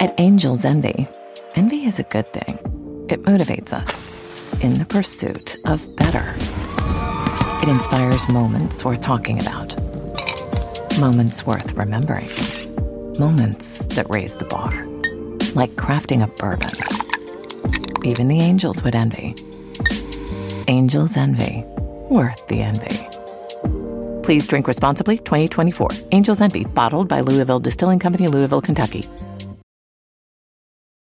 At Angels Envy, envy is a good thing. It motivates us in the pursuit of better. It inspires moments worth talking about, moments worth remembering, moments that raise the bar, like crafting a bourbon. Even the angels would envy. Angels Envy, worth the envy. Please drink responsibly 2024. Angels Envy, bottled by Louisville Distilling Company, Louisville, Kentucky.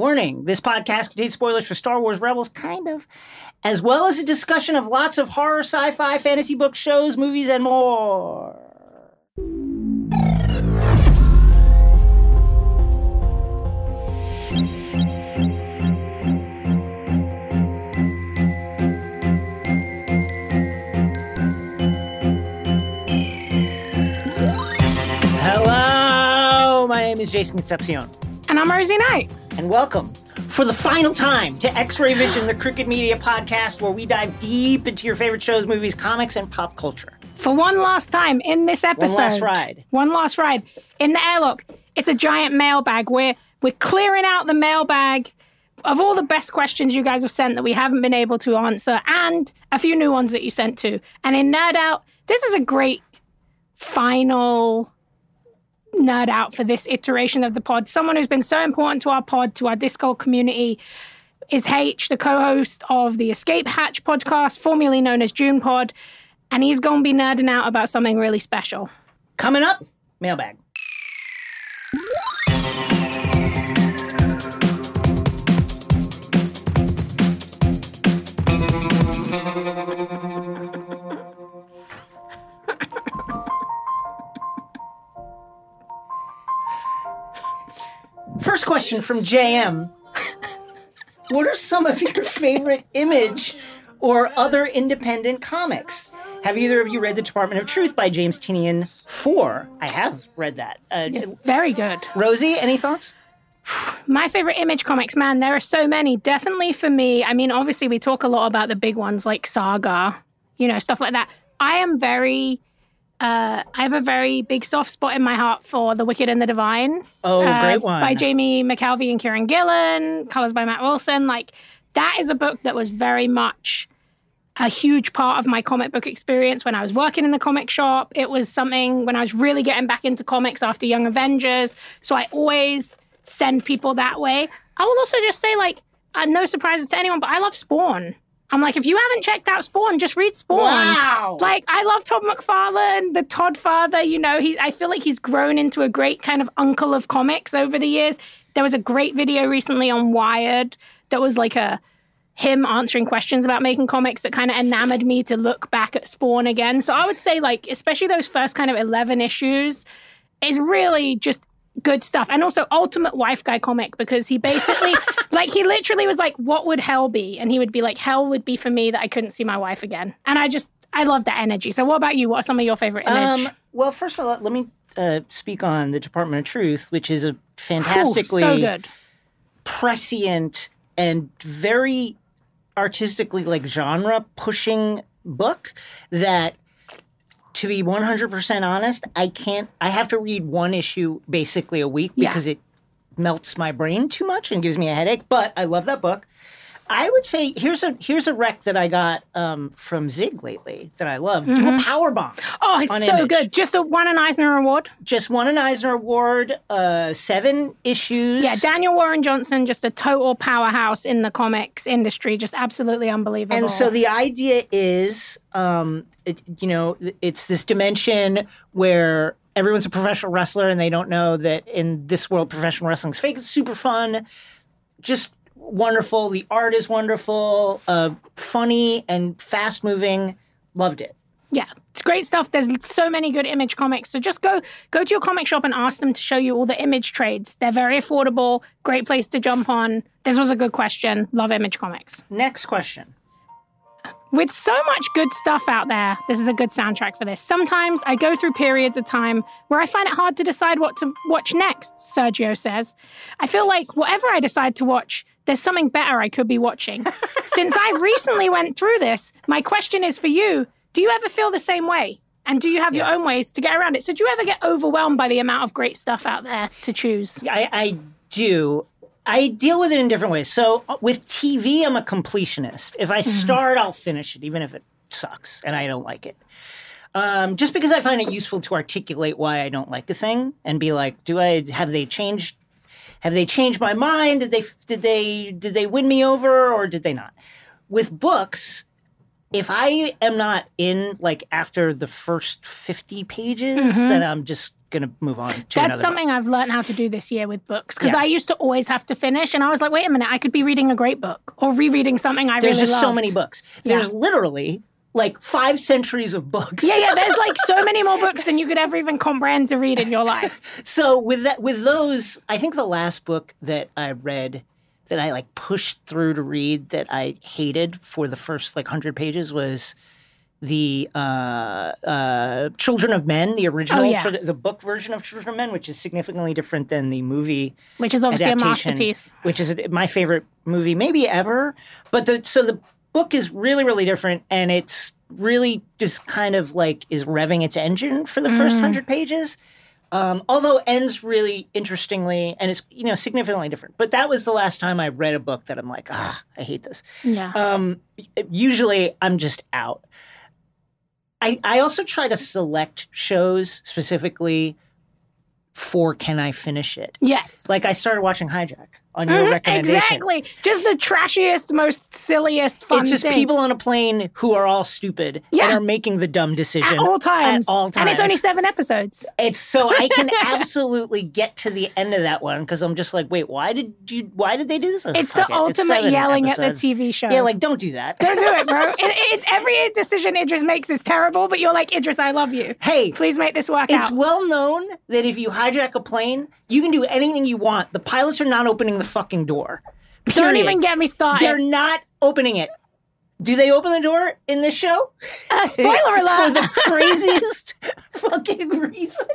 Warning this podcast contains spoilers for Star Wars Rebels, kind of, as well as a discussion of lots of horror, sci fi, fantasy books, shows, movies, and more. Hello, my name is Jason Concepcion. And I'm Rosie Knight. and welcome for the final time to X-Ray Vision, the Crooked Media podcast, where we dive deep into your favorite shows, movies, comics, and pop culture. For one last time in this episode. One last ride. One last ride. In the airlock, it's a giant mailbag. We're, we're clearing out the mailbag of all the best questions you guys have sent that we haven't been able to answer, and a few new ones that you sent to. And in Nerd Out, this is a great final nerd out for this iteration of the pod. Someone who's been so important to our pod, to our Discord community, is Haitch, the co-host of the Escape Hatch podcast, formerly known as Dune Pod, and he's gonna be nerding out about something really special. Coming up, mailbag. Question from JM. What are some of your favorite image or other independent comics? Have either of you read The Department of Truth by James Tynion IV? I have read that. Uh, Very good. Rosie, any thoughts? My favorite image comics, man, there are so many. Definitely for me, I mean, obviously, we talk a lot about the big ones like Saga, you know, stuff like that. I am very, uh, I have a very big soft spot in my heart for The Wicked and the Divine. Oh, uh, great one. By Jamie McKelvie and Kieron Gillen, colors by Matt Wilson. Like, that is a book that was very much a huge part of my comic book experience when I was working in the comic shop. It was something when I was really getting back into comics after Young Avengers. So I always send people that way. I will also just say, like, uh, no surprises to anyone, but I love Spawn. I'm like, if you haven't checked out Spawn, just read Spawn. Wow. Like, I love Todd McFarlane, the Todd father. You know, he. I feel like he's grown into a great kind of uncle of comics over the years. There was a great video recently on Wired that was like a him answering questions about making comics that kind of enamored me to look back at Spawn again. So I would say, like, especially those first kind of 11 issues, is really just good stuff. And also, Ultimate Wife Guy comic, because he basically, like, he literally was like, What would hell be? And he would be like, Hell would be for me that I couldn't see my wife again. And I just, I love that energy. So, what about you? What are some of your favorite image? Um, well, first of all, let me uh, speak on The Department of Truth, which is a fantastically so good. prescient and very artistically like genre pushing book that to be 100% honest i can't i have to read one issue basically a week Yeah. because it melts my brain too much and gives me a headache but i love that book i would say here's a here's a rec that i got um, from zig lately that i love do a power bomb Oh, it's so Image. good. Just a, won an Eisner Award. just won an eisner award uh, seven issues Yeah, Daniel Warren Johnson, just a total powerhouse in the comics industry, just absolutely unbelievable. And so the idea is, um, it, you know, it's this dimension where everyone's a professional wrestler and they don't know that in this world, professional wrestling's fake. It's super fun, just wonderful. The art is wonderful, uh, funny and fast moving. Loved it. Yeah, it's great stuff. There's so many good image comics. So just go go to your comic shop and ask them to show you all the image trades. They're very affordable. Great place to jump on. This was a good question. Love image comics. Next question. With so much good stuff out there, this is a good soundtrack for this. Sometimes I go through periods of time where I find it hard to decide what to watch next, Sergio says. I feel like whatever I decide to watch, there's something better I could be watching. Since I recently went through this, my question is for you do you ever feel the same way? And do you have your own ways to get around it? So, do you ever get overwhelmed by the amount of great stuff out there to choose? I, I do. I deal with it in different ways. So uh, with TV, I'm a completionist. If I start, I'll finish it, even if it sucks and I don't like it. Um, just because I find it useful to articulate why I don't like a thing and be like, do I have they changed? Have they changed my mind? Did they did they did they win me over or did they not? With books, if I am not in like after the first 50 pages, mm-hmm. then I'm just gonna move on to That's another book. something I've learned how to do this year with books because Yeah. I used to always have to finish, and I was like, wait a minute, I could be reading a great book or rereading something I There's really just so many books. There's literally like five centuries of books. Yeah, yeah. There's like so many more books than you could ever even comprehend to read in your life. So with that, with those, I think the last book that I read that I like pushed through to read that I hated for the first like hundred pages was the uh, uh, Children of Men, the original, Oh, yeah. The book version of Children of Men, which is significantly different than the movie Which is obviously a masterpiece. which is my favorite movie maybe ever. But the so the book is really really different, and it's really just kind of like is revving its engine for the first Mm. hundred pages. Um, although ends really interestingly and it's you know significantly different. But that was the last time I read a book that I'm like, ah, I hate this. Yeah. Um, usually I'm just out. I I also try to select shows specifically for can I finish it. yes. Like I started watching Hijack on your Mhm, recommendation. Exactly. Just the trashiest, most silliest fun It's just thing. people on a plane who are all stupid and Yeah. are making the dumb decision at all times. At all times. And it's only seven episodes. It's so I can absolutely get to the end of that one because I'm just like, wait, why did you? Why did they do this? It's the ultimate seven yelling episodes. at the TV show. Yeah, like don't do that. don't do it, bro. It, it, every decision Idris makes is terrible, but you're like, Idris, I love you. hey, Please make this work it's out. well known that if you hijack a plane, you can do anything you want. The pilots are not opening the fucking door. Don't even get me started. They're not opening it. Do they open the door in this show? Uh, spoiler alert! For the craziest fucking reason.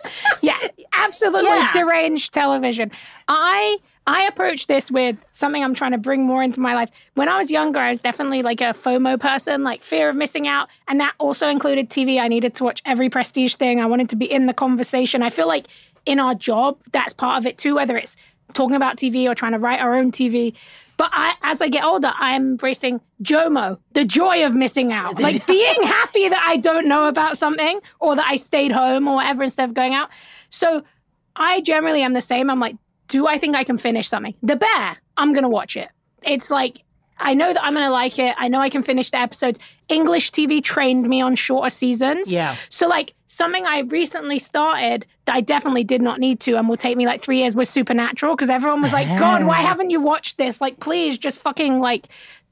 yeah, absolutely Yeah. deranged television. I I approach this with something I'm trying to bring more into my life. When I was younger, I was definitely like a FOMO person, like fear of missing out, and that also included TV. I needed to watch every prestige thing. I wanted to be in the conversation. I feel like in our job, that's part of it too, whether it's talking about TV or trying to write our own TV. But I, as I get older, I'm embracing JOMO, the joy of missing out. Like being happy that I don't know about something or that I stayed home or whatever instead of going out. So I generally am the same. I'm like, do I think I can finish something? The Bear, I'm going to watch it. It's like, I know that I'm going to like it. I know I can finish the episodes. English TV trained me on shorter seasons. Yeah. So, like, something I recently started that I definitely did not need to and will take me like three years was Supernatural because everyone was like, God, why haven't you watched this? Like, please just fucking like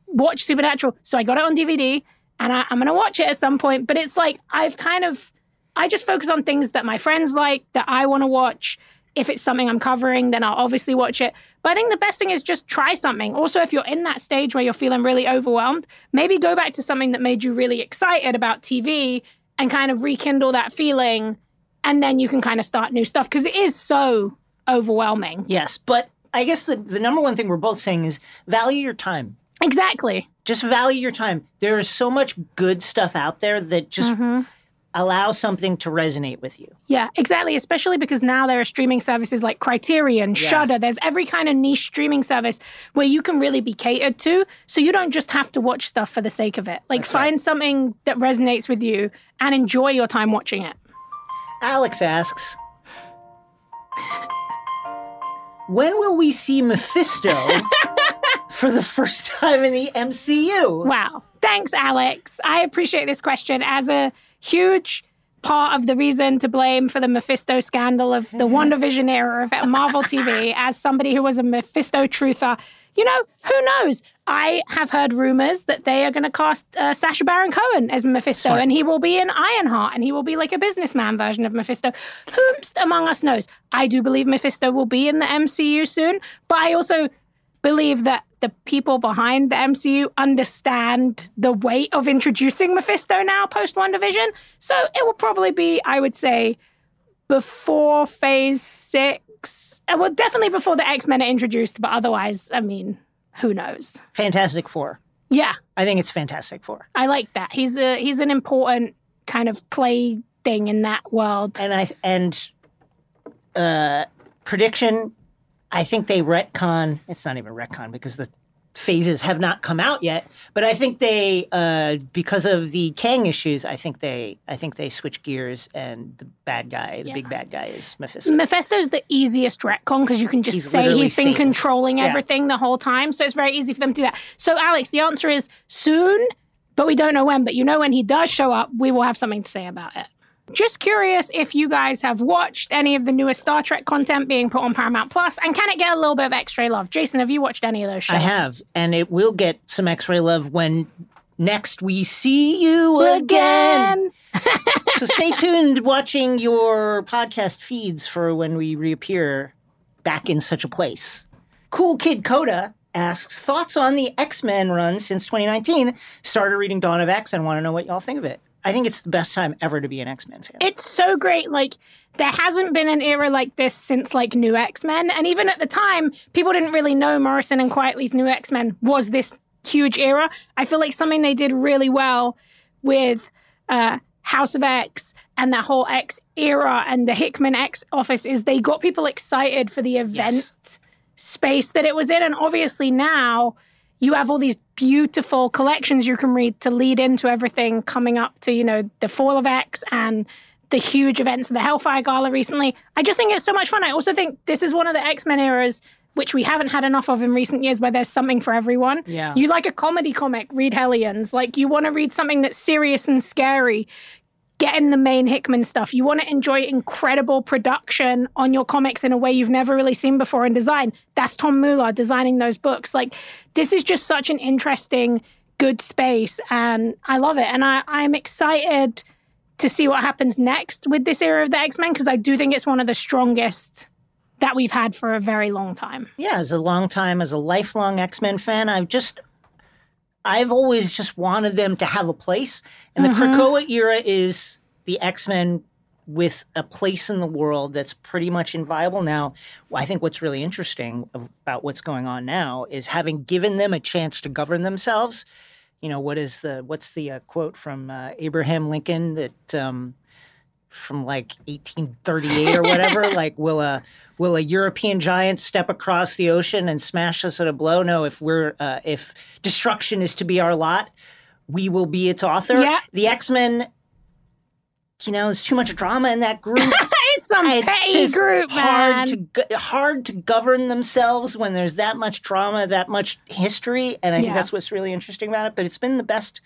watch Supernatural. So I got it on DVD and I, I'm going to watch it at some point. But it's like, I've kind of, I just focus on things that my friends like, that I want to watch. If it's something I'm covering, then I'll obviously watch it. But I think the best thing is just try something. Also, if you're in that stage where you're feeling really overwhelmed, maybe go back to something that made you really excited about TV and kind of rekindle that feeling. And then you can kind of start new stuff because it is so overwhelming. Yes, but I guess the, the number one thing we're both saying is value your time. Exactly. Just value your time. There is so much good stuff out there that just Mm-hmm. Allow something to resonate with you. Yeah, exactly. Especially because now there are streaming services like Criterion, Shudder. There's every kind of niche streaming service where you can really be catered to. So you don't just have to watch stuff for the sake of it. Like find something that resonates with you and enjoy your time watching it. Alex asks, when will we see Mephisto for the first time in the MCU? Wow. Thanks, Alex. I appreciate this question as a huge part of the reason to blame for the Mephisto scandal of the WandaVision era of Marvel TV. As somebody who was a Mephisto truther, you know, who knows? I have heard rumors that they are going to cast uh, Sacha Baron Cohen as Mephisto, and he will be in Ironheart, and he will be like a businessman version of Mephisto. Whomst among us knows? I do believe Mephisto will be in the MCU soon, but I also believe that the people behind the MCU understand the weight of introducing Mephisto now post WandaVision. So it will probably be, I would say, before Phase Six. Well, definitely before the X Men are introduced, but otherwise, I mean, who knows? Fantastic Four. Yeah, I think it's Fantastic Four. I like that. He's a he's an important kind of play thing in that world. And I and uh prediction, I think they retcon it's not even retcon because the phases have not come out yet, but I think they uh because of the Kang issues, I think they I think they switch gears and the bad guy, the Yeah. big bad guy is Mephisto. Mephisto's the easiest retcon because you can just He's say he's been controlling Yeah. everything the whole time. So it's very easy for them to do that. So, Alex, the answer is soon, but we don't know when. But you know, when he does show up, we will have something to say about it. Just curious if you guys have watched any of the newest Star Trek content being put on Paramount Plus, and can it get a little bit of X-ray love? Jason, have you watched any of those shows? I have, and it will get some X-ray love when next we see you again. so stay tuned watching your podcast feeds for when we reappear back in such a place. Cool Kid Coda asks thoughts on the X-Men run since 2019. Started reading Dawn of X and want to know what y'all think of it. I think it's the best time ever to be an X-Men fan. it's so great. Like there hasn't been an era like this since like New X Men, and even at the time, people didn't really know Morrison and Quitely's New X Men was this huge era. I feel like something they did really well with uh, House of X and that whole X era and the Hickman X office is they got people excited for the event space that it was in, and obviously now you have all these beautiful collections you can read to lead into everything coming up to you know the fall of X and the huge events of the Hellfire Gala recently. I just think it's so much fun. I also think this is one of the X Men eras which we haven't had enough of in recent years, where there's something for everyone. Yeah. You like a comedy comic, read Hellions. Like you want to read something that's serious and scary. Get in the main Hickman stuff. You want to enjoy incredible production on your comics in a way you've never really seen before in design. That's Tom Muller designing those books. Like this is just such an interesting, good space, and I love it. And I, I'm excited to see what happens next with this era of the X Men because I do think it's one of the strongest that we've had for a very long time. yeah, as a long time, as a lifelong X Men fan, I've just, I've always just wanted them to have a place. And the Krakoa era is the X Men with a place in the world that's pretty much inviolable now. I think what's really interesting about what's going on now is having given them a chance to govern themselves. You know, what is the what's the uh, quote from uh, Abraham Lincoln that um, from like 1838 or whatever? like, will a will a European giant step across the ocean and smash us at a blow? No, if we're uh, if destruction is to be our lot, we will be its author. Yeah. The X Men. You know, there's too much drama in that group. it's some it's petty group, man. hard to go- hard to govern themselves when there's that much drama, that much history, and I think that's what's really interesting about it. But it's been the best.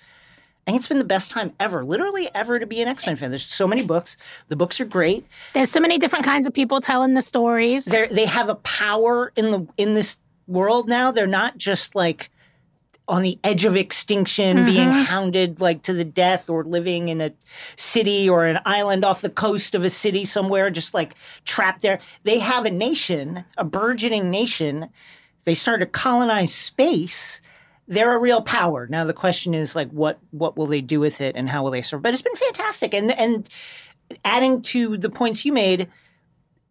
I think it's been the best time ever, literally ever, to be an X Men fan. There's so many books. The books are great. There's so many different kinds of people telling the stories. They they have a power in the in this world now. They're not just like on the edge of extinction, mm-hmm. being hounded like to the death, or living in a city or an island off the coast of a city somewhere, just like trapped there. They have a nation, a burgeoning nation. They start to colonize space. They're a real power. Now the question is like, what what will they do with it, and how will they serve? But it's been fantastic, and and adding to the points you made,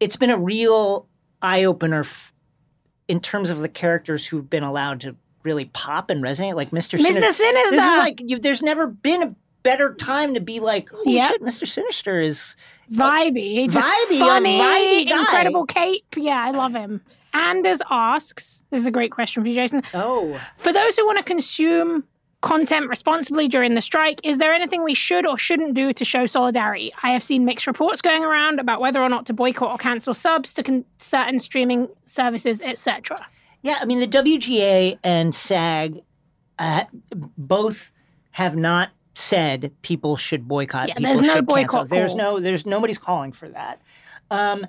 it's been a real eye opener f- in terms of the characters who've been allowed to really pop and resonate, like Mr. Mr. Sinister. Sinister. This is like you, there's never been a better time to be like, holy Yep. shit, Mr. Sinister is vibey, Vibey, funny, vibey guy. incredible cape. Yeah, I love him. Anders asks, this is a great question for you, Jason. oh For those who want to consume content responsibly during the strike, is there anything we should or shouldn't do to show solidarity? I have seen mixed reports going around about whether or not to boycott or cancel subs to con- certain streaming services, etc. yeah. I mean, the WGA and SAG uh, both have not said people should boycott. Yeah, people there's no should cancel. boycott There's no. There's nobody's calling for that. Um,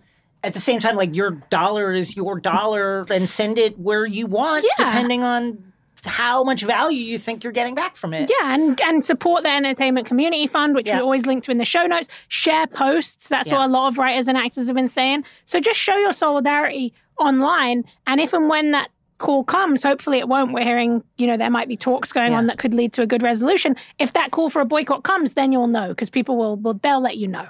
at the same time, like your dollar is your dollar and send it where you want, Yeah. depending on how much value you think you're getting back from it. Yeah, and, and support the Entertainment Community Fund, which Yeah. we always link to in the show notes. Share posts. That's Yeah. what a lot of writers and actors have been saying. So just show your solidarity online. And if and when that call comes, hopefully it won't. We're hearing, you know, there might be talks going on that could lead to a good resolution. If that call for a boycott comes, then you'll know because people will, will they'll let you know.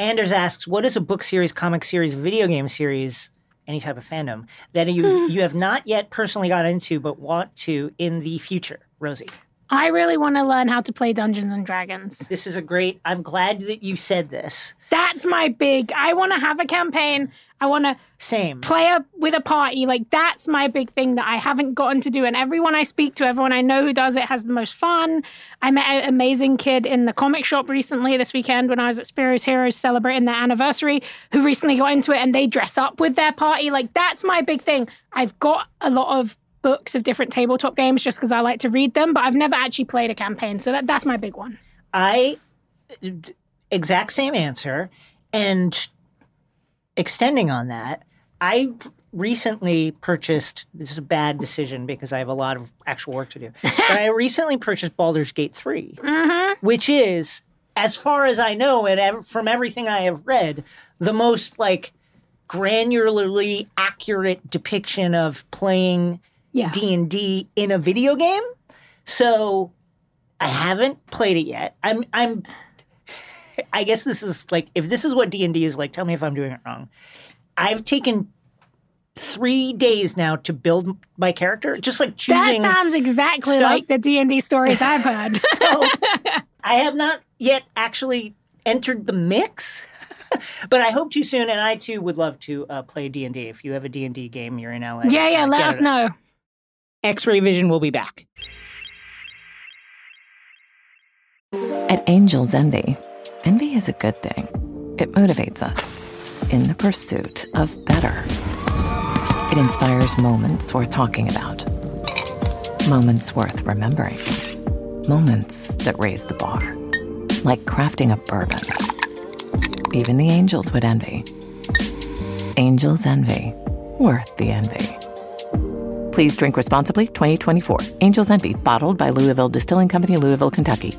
Anders asks, "What is a book series, comic series, video game series, any type of fandom that you you have not yet personally got into but want to in the future?" Rosie, I really want to learn how to play Dungeons and Dragons. this is a great. I'm glad that you said this. That's my big. I want to have a campaign. I want to Same. play a, with a party. Like that's my big thing that I haven't gotten to do. And everyone I speak to, everyone I know who does it has the most fun. I met an amazing kid in the comic shop recently this weekend when I was at Spiro's Heroes celebrating their anniversary, who recently got into it and they dress up with their party. Like that's my big thing. I've got a lot of books of different tabletop games just because I like to read them, but I've never actually played a campaign. So that, that's my big one. I exact same answer, and extending on that, I recently purchased. This is a bad decision because I have a lot of actual work to do. but I recently purchased Baldur's Gate 3 mm-hmm. which is, as far as I know, and from everything I have read, the most like granularly accurate depiction of playing Yeah. D and D in a video game. So I haven't played it yet. I'm I'm I guess this is like if this is what D and D is like, tell me if I'm doing it wrong. I've taken three days now to build my character, just like choosing. That sounds exactly stuff. like the D&D stories I've heard. so I have not yet actually entered the mix. But I hope to soon, and I too would love to uh, play D and D. If you have a D and D game, you're in LA. yeah, yeah, uh, let get us know. X-Ray Vision will be back. At Angel's Envy, envy is a good thing. It motivates us in the pursuit of better. It inspires moments worth talking about, moments worth remembering, moments that raise the bar, like crafting a bourbon. Even the angels would envy. Angels Envy, worth the envy. Please drink responsibly 2024. Angels Envy, bottled by Louisville Distilling Company, Louisville, Kentucky.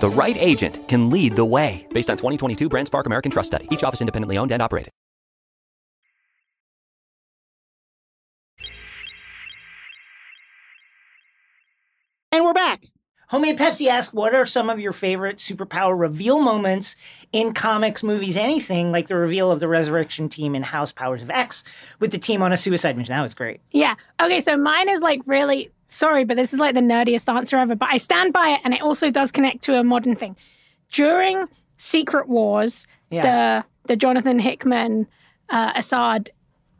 The right agent can lead the way. Based on 2022 Brand Spark American Trust Study. Each office independently owned and operated. And we're back. Homemade Pepsi asked, what are some of your favorite superpower reveal moments in comics, movies, anything like the reveal of the Resurrection team in House Powers of X with the team on a suicide mission? That was great. Yeah. Okay, so mine is like really sorry, but this is like the nerdiest answer ever. But I stand by it, and it also does connect to a modern thing. During Secret Wars, Yeah. the the Jonathan Hickman uh, Esad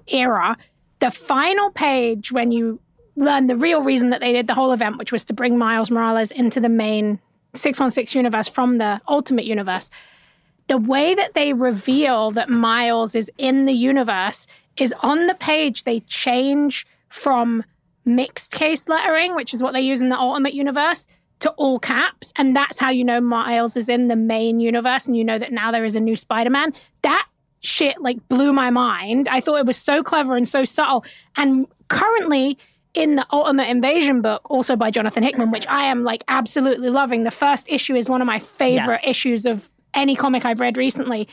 era, the final page when you learn the real reason that they did the whole event, which was to bring Miles Morales into the main 616 universe from the Ultimate Universe, the way that they reveal that Miles is in the universe is on the page they change from mixed case lettering, which is what they use in the Ultimate Universe, to all caps. And that's how you know Miles is in the main universe and you know that now there is a new Spider Man. That shit like blew my mind. I thought it was so clever and so subtle. And currently, in the Ultimate Invasion book, also by Jonathan Hickman, which I am like absolutely loving. The first issue is one of my favorite issues of any comic I've read recently.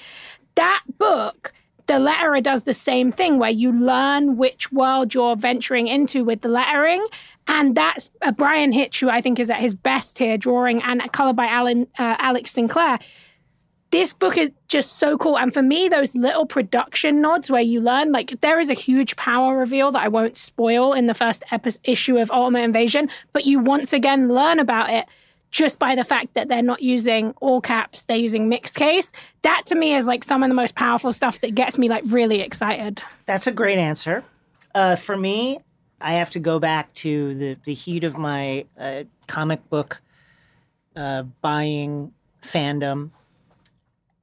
That book, the letterer does the same thing where you learn which world you're venturing into with the lettering. And that's uh, Bryan Hitch, who I think is at his best here, drawing and colored by Alan, uh, Alex Sinclair this book is just so cool. And for me, those little production nods where you learn, like, there is a huge power reveal that I won't spoil in the first epi- issue of Ultimate Invasion, but you once again learn about it just by the fact that they're not using all caps, they're using mixed case. That to me is like some of the most powerful stuff that gets me like really excited. That's a great answer. Uh, for me, I have to go back to the, the heat of my uh, comic book uh, buying fandom.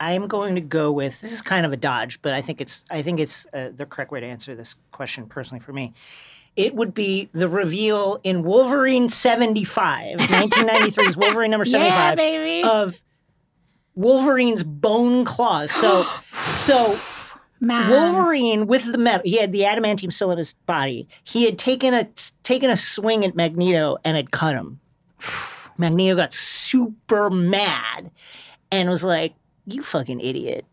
I am going to go with this is kind of a dodge, but I think it's I think it's uh, the correct way to answer this question personally for me. It would be the reveal in Wolverine 75, 1993's Wolverine number 75 baby. of Wolverine's bone claws. So so Man. Wolverine with the metal, he had the adamantium still in his body. He had taken a taken a swing at Magneto and had cut him. Magneto got super mad and was like, "You fucking idiot."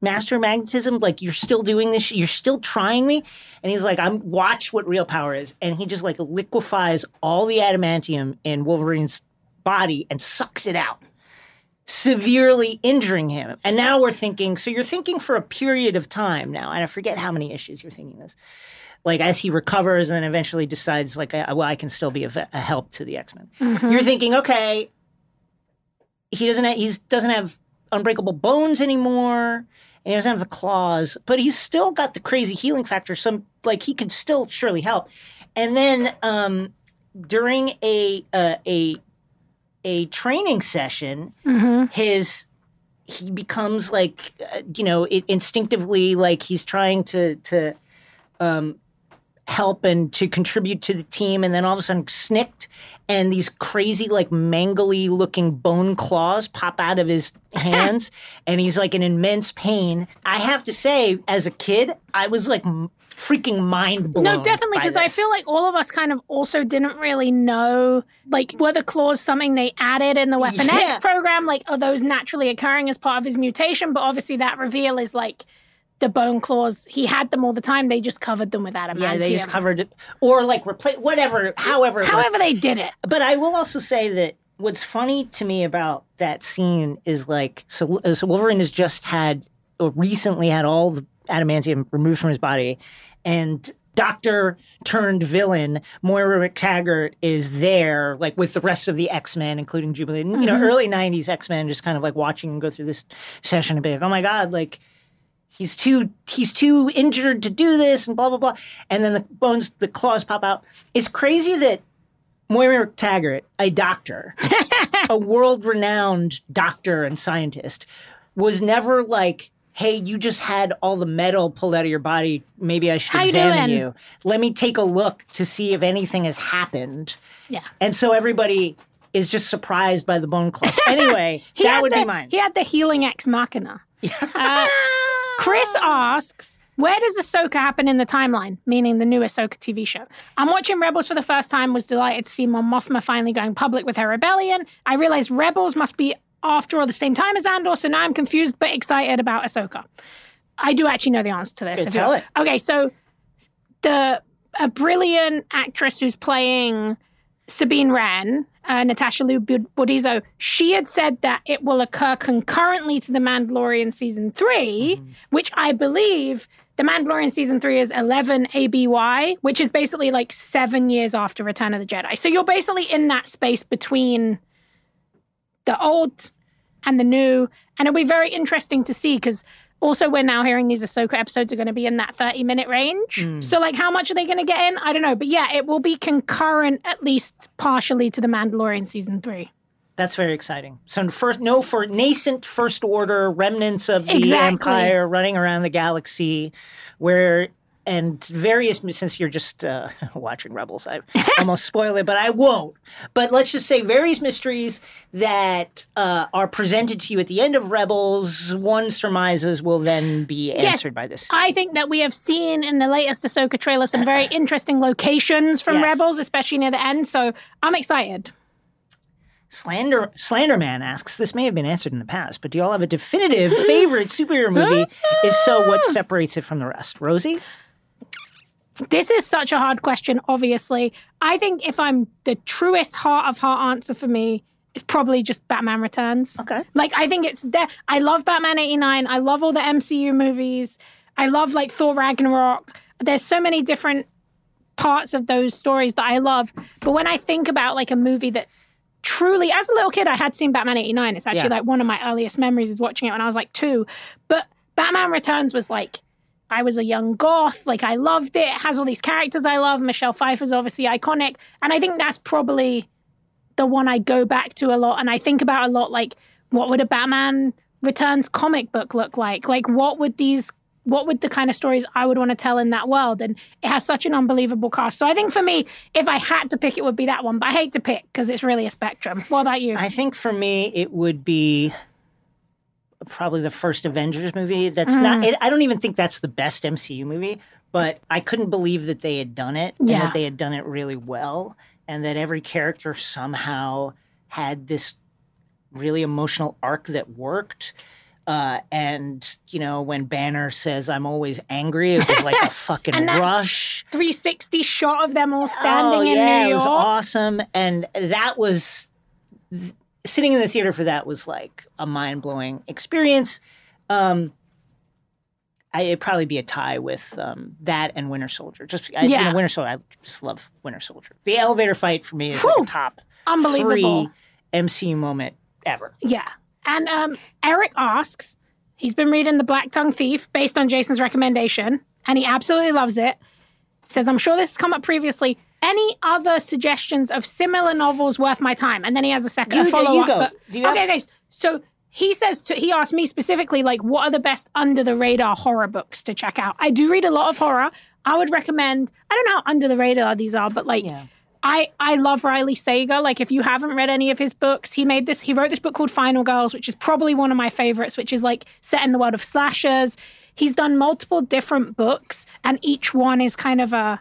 Master magnetism, like you're still doing this, you're still trying me. And he's like, I'm watch what real power is. And he just like liquefies all the adamantium in Wolverine's body and sucks it out severely injuring him. And now we're thinking, so you're thinking for a period of time now, and I forget how many issues you're thinking this. Like as he recovers and then eventually decides, like, I- well, I can still be a, a help to the X Men. Mm-hmm. You're thinking, okay, he doesn't have, he doesn't have unbreakable bones anymore, and he doesn't have the claws, but he's still got the crazy healing factor. Some like he can still surely help. And then um, during a uh, a a training session, his he becomes like uh, you know it, instinctively like he's trying to to um, help and to contribute to the team, and then all of a sudden snicked, and these crazy like mangly looking bone claws pop out of his hands, and he's like in immense pain. I have to say, as a kid, I was like freaking mind blown. No, definitely, because I feel like all of us kind of also didn't really know, like, were the claws something they added in the Weapon Yeah. X program? Like, are those naturally occurring as part of his mutation? But obviously, that reveal is like the bone claws. He had them all the time. They just covered them with adamantium. yeah, they just covered it, or like replace whatever, however. However, they did it. But I will also say that what's funny to me about that scene is like so, so Wolverine has just had or recently had all the adamantium removed from his body, and Doctor turned villain Moira McTaggart is there, like with the rest of the X Men, including Jubilee. And, You know, mm-hmm. early '90s X Men, just kind of like watching him go through this session and be like, "Oh my god!" Like he's too he's too injured to do this and blah blah blah and then the bones the claws pop out it's crazy that Moira Taggart, a doctor, a world renowned doctor and scientist, was never like, hey, you just had all the metal pulled out of your body. Maybe I should How examine doing?" you. Let me take a look to see if anything has happened. Yeah. And so everybody is just surprised by the bone claws. Anyway, that would the, be mine. He had the healing ex machina. Uh, Chris asks, where does Ahsoka happen in the timeline? Meaning the new Ahsoka TV show. I'm watching Rebels for the first time, was delighted to see Mon Mothma finally going public with her rebellion. I realized Rebels must be after or the same time as Andor, so now I'm confused but excited about Ahsoka. I do actually know the answer to this. Okay, tell it. Okay, so the a brilliant actress who's playing Sabine Wren, uh, Natasha Liu Bud- Bordizzo, she had said that it will occur concurrently to The Mandalorian season 3 Mm-hmm. which I believe The Mandalorian season three is 11 ABY, which is basically like seven years after Return of the Jedi. So you're basically in that space between the old and the new. And it'll be very interesting to see because also we're now hearing these Ahsoka episodes are going to be in that 30 minute range. Hmm. So, like, how much are they going to get in? I don't know. But yeah, it will be concurrent, at least partially, to The Mandalorian season three. That's very exciting. So first, no, for nascent first order remnants of the Exactly. empire running around the galaxy, where and various since you're just uh, watching Rebels, I almost spoil it, but I won't. But let's just say various mysteries that uh, are presented to you at the end of Rebels. One surmises will then be answered by this. I think that we have seen in the latest Ahsoka trailer some very interesting locations from Yes. Rebels, especially near the end. So I'm excited. Slander Slenderman asks, this may have been answered in the past, but do y'all have a definitive favorite superhero movie? If so, what separates it from the rest? Rosie? This is such a hard question, obviously. I think if I'm the truest heart of heart answer for me, it's probably just Batman Returns. Okay. Like, I think it's there. I love Batman 89. I love all the MCU movies. I love, like, Thor Ragnarok. There's so many different parts of those stories that I love. But when I think about, like, a movie that truly, as a little kid, I had seen Batman 89. It's actually, Yeah. like, one of my earliest memories is watching it when I was, like, two. But Batman Returns was, like, I was a young goth. Like I loved it. It has all these characters I love. Michelle Pfeiffer's obviously iconic. And I think that's probably the one I go back to a lot and I think about a lot like what would a Batman Returns comic book look like? Like what would these what would the kind of stories I would want to tell in that world? And it has such an unbelievable cast. So I think for me, if I had to pick, it would be that one. But I hate to pick because it's really a spectrum. What about you? I think for me, it would be probably the first Avengers movie. That's not. Mm. It, I don't even think that's the best MCU movie, but I couldn't believe that they had done it and that they had done it really well, and that every character somehow had this really emotional arc that worked. Uh, and you know when Banner says "I'm always angry," it was like a fucking And that rush. 360 shot of them all standing oh, in yeah, New it was awesome, and that was th- sitting in the theater for that was like a mind blowing experience. Um, I, it'd probably be a tie with um, that and Winter Soldier. Just I, you Yeah. know, Winter Soldier. I just love Winter Soldier. The elevator fight for me is like Whew. a top Unbelievable. three MCU moment ever. Yeah. And um, Eric asks, he's been reading The Black Tongue Thief based on Jason's recommendation, and he absolutely loves it. Says, I'm sure this has come up previously. Any other suggestions of similar novels worth my time? And then he has a second You- follow up. But, Do have- okay. So he says to he asked me specifically, like, what are the best under the radar horror books to check out? I do read a lot of horror. I would recommend. I don't know how under the radar these are, but like. Yeah. I, I love Riley Sager. Like, if you haven't read any of his books, he made this, he wrote this book called Final Girls, which is probably one of my favorites, which is like set in the world of slashers. He's done multiple different books, and each one is kind of a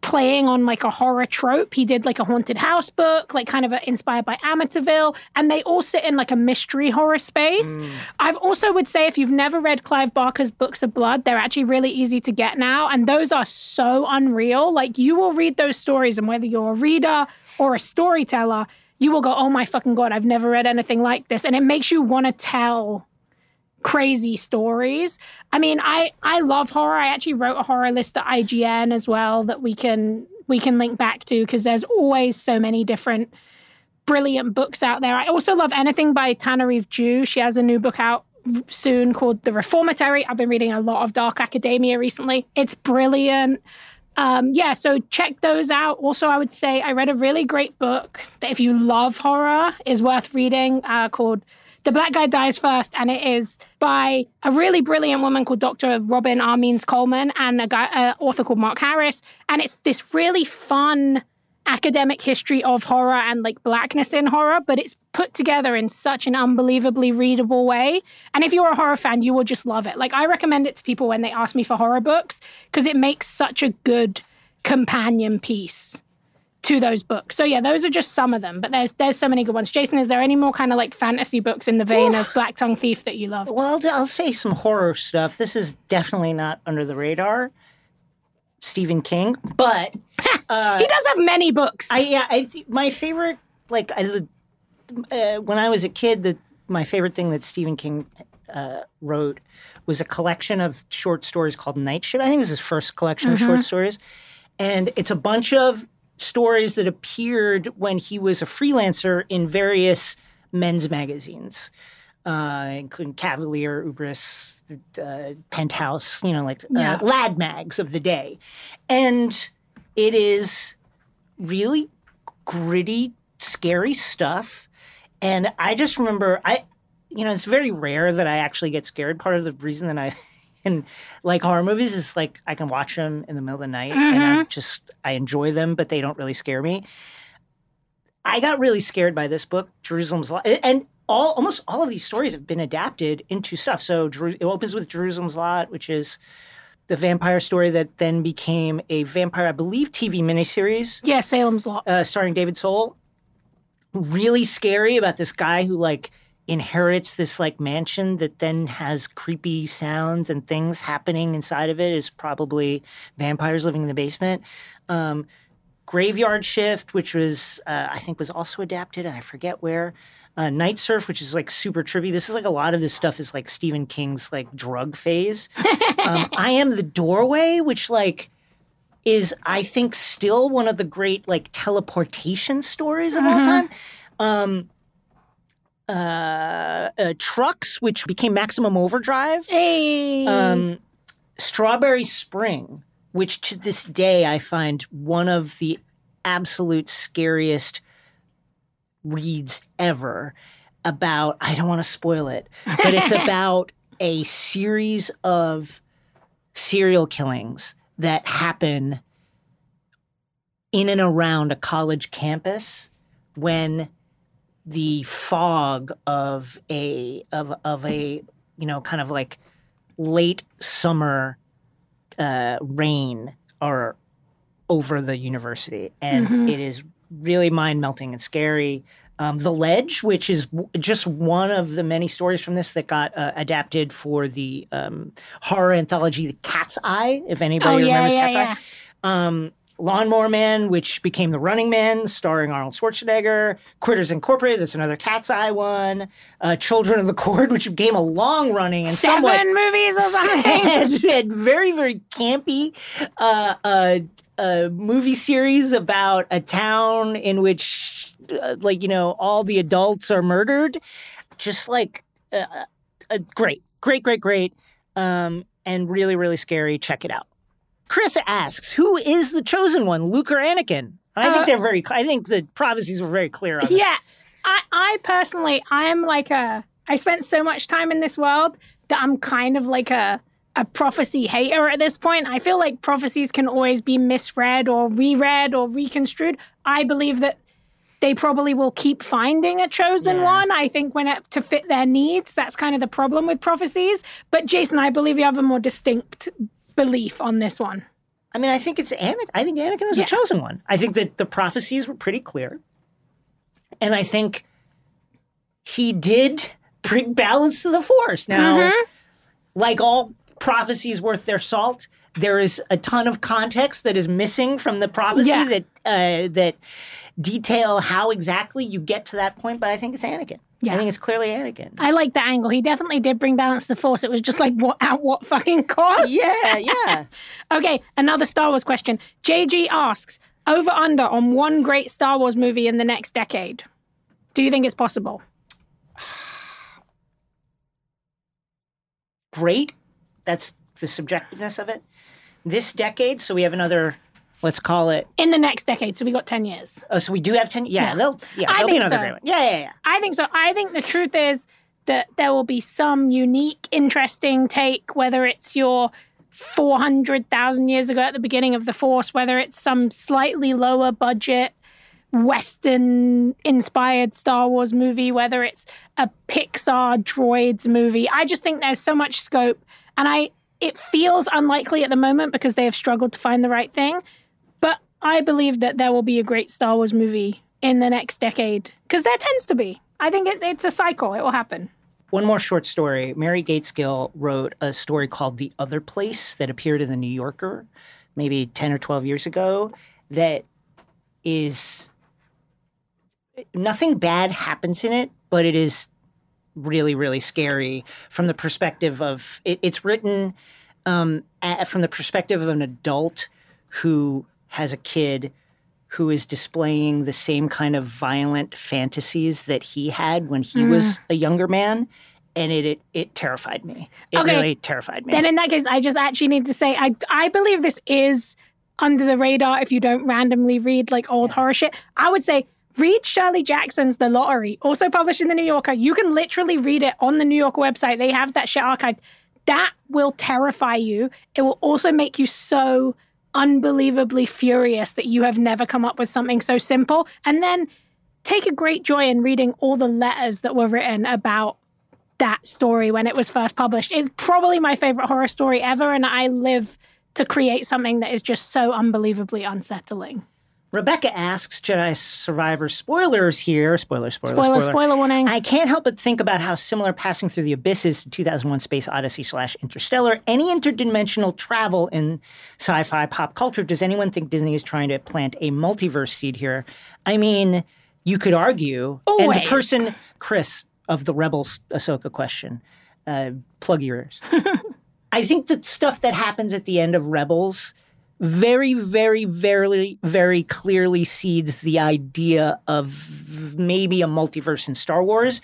playing on like a horror trope. He did like a haunted house book, like kind of a, inspired by Amityville, and they all sit in like a mystery horror space. Mm. I've also would say if you've never read Clive Barker's Books of Blood, they're actually really easy to get now, and those are so unreal. Like you will read those stories, and whether you're a reader or a storyteller, you will go, "Oh my fucking god, I've never read anything like this," and it makes you want to tell crazy stories. I mean, I I love horror. I actually wrote a horror list at IGN as well that we can we can link back to because there's always so many different brilliant books out there. I also love anything by Tananarive Due. She has a new book out soon called The Reformatory. I've been reading a lot of dark academia recently. It's brilliant. Um, yeah, so check those out. Also, I would say I read a really great book that if you love horror is worth reading uh, called The Black Guy Dies First, and it is by a really brilliant woman called Dr. Robin R. Means Coleman and a uh, author called Mark Harris. And it's this really fun academic history of horror and like blackness in horror, but it's put together in such an unbelievably readable way. And if you're a horror fan, you will just love it. Like I recommend it to people when they ask me for horror books because it makes such a good companion piece to those books. So yeah, those are just some of them, but there's there's so many good ones. Jason, is there any more kind of like fantasy books in the vein of Black Tongue Thief that you love? Well, I'll, say some horror stuff. This is definitely not under the radar. Stephen King, but he does have many books. I yeah, I th- my favorite like I, uh, when I was a kid, the my favorite thing that Stephen King uh, wrote was a collection of short stories called Night Shift. I think it's his first collection of short stories, and it's a bunch of stories that appeared when he was a freelancer in various men's magazines, uh, including Cavalier, Ubris, uh, Penthouse, you know, like Yeah. uh, lad mags of the day, and it is really gritty, scary stuff. And I just remember, I, you know, it's very rare that I actually get scared. Part of the reason that I, and like horror movies is like I can watch them in the middle of the night and I'm just I enjoy them, but they don't really scare me. I got really scared by this book, Jerusalem's Lot, and all almost all of these stories have been adapted into stuff. So it opens with Jerusalem's Lot, which is the vampire story that then became a vampire, I believe, TV miniseries yeah, Salem's Lot. uh, starring David Soul. Really scary about this guy who like inherits this like mansion that then has creepy sounds and things happening inside of it. Is probably vampires living in the basement. Um, Graveyard Shift, which was uh, I think was also adapted, and I forget where. Uh, Night Surf, which is like super trippy. This is like a lot of this stuff is like Stephen King's like drug phase. um, I am the doorway, which like is I think still one of the great like teleportation stories of all time. Um, uh, uh, Trucks, which became Maximum Overdrive. Hey. Um, Strawberry Spring, which to this day I find one of the absolute scariest reads ever about, I don't want to spoil it, but it's about a series of serial killings that happen in and around a college campus when the fog of a of of a you know kind of like late summer uh, rain are over the university, and it is really mind melting and scary. Um, the Ledge, which is w- just one of the many stories from this that got uh, adapted for the um, horror anthology The Cat's Eye, if anybody Oh, yeah, remembers yeah, Cat's yeah. Eye. Um, Lawnmower Man, which became The Running Man, starring Arnold Schwarzenegger. Quitters Incorporated, that's another Cat's Eye one. Uh, Children of the Corn, which became a long running and Seven somewhat movies something. and, and very very campy uh, uh, uh, movie series about a town in which uh, like you know all the adults are murdered just like uh, uh, great great great great um, and really really scary check it out chris asks who is the chosen one luke or anakin i Uh, think they're very i think the prophecies were very clear on this. Yeah. I, I personally, I'm like a, I spent so much time in this world that I'm kind of like a, a prophecy hater at this point. I feel like prophecies can always be misread or reread or reconstrued. I believe that they probably will keep finding a chosen one. I think when it, to fit their needs, that's kind of the problem with prophecies. But Jason, I believe you have a more distinct belief on this one. I mean, I think it's Anakin. I think Anakin was Yeah. the chosen one. I think that the prophecies were pretty clear. And I think he did bring balance to the force. Now, Mm-hmm. like all prophecies worth their salt, there is a ton of context that is missing from the prophecy Yeah. that uh, that detail how exactly you get to that point. But I think it's Anakin. Yeah. I think it's clearly Anakin. I like the angle. He definitely did bring balance to force. It was just like, what at what fucking cost? yeah, yeah. Okay, another Star Wars question. JG asks, over under on one great Star Wars movie in the next decade. Do you think it's possible? great. That's the subjectiveness of it. This decade, so we have another, let's call it. In the next decade, so we got 10 years. Oh, so we do have ten. Yeah, Yeah. they'll. Yeah, I there'll be think another so. great one. Yeah, yeah, yeah. I think so. I think the truth is that there will be some unique, interesting take, whether it's your 400,000 years ago at the beginning of the Force, whether it's some slightly lower budget Western inspired Star Wars movie, whether it's a Pixar droids movie. I just think there's so much scope. And I it feels unlikely at the moment because they have struggled to find the right thing. I believe that there will be a great Star Wars movie in the next decade because there tends to be. I think it's it's a cycle. It will happen. One more short story. Mary Gaitskill wrote a story called The Other Place that appeared in The New Yorker maybe 10 or 12 years ago that is nothing bad happens in it, but it is really, really scary from the perspective of it, it's written um, a from the perspective of an adult who has a kid who is displaying the same kind of violent fantasies that he had when he was mm-hmm. a younger man. And it, it it terrified me. It Okay. really terrified me. Then in that case, I just actually need to say I I believe this is under the radar if you don't randomly read like old horror shit. I would say read Shirley Jackson's The Lottery, also published in the New Yorker. You can literally read it on the New Yorker website. They have that shit archived. That will terrify you. It will also make you so unbelievably furious that you have never come up with something so simple. And then take a great joy in reading all the letters that were written about that story when it was first published. It's probably my favorite horror story ever, and I live to create something that is just so unbelievably unsettling. Rebecca asks Jedi Survivor spoilers here. Spoiler, spoiler, Spoiler, spoiler. spoiler warning. I can't help but think about how similar passing through the abyss is to 2001 Space Odyssey slash Interstellar. Any interdimensional travel in sci fi pop culture, does anyone think Disney is trying to plant a multiverse seed here? I mean, you could argue. Always. And the person, Chris, of the Rebels Ahsoka question, uh, plug your ears. I think the stuff that happens at the end of Rebels very, very, very, very clearly seeds the idea of maybe a multiverse in Star Wars.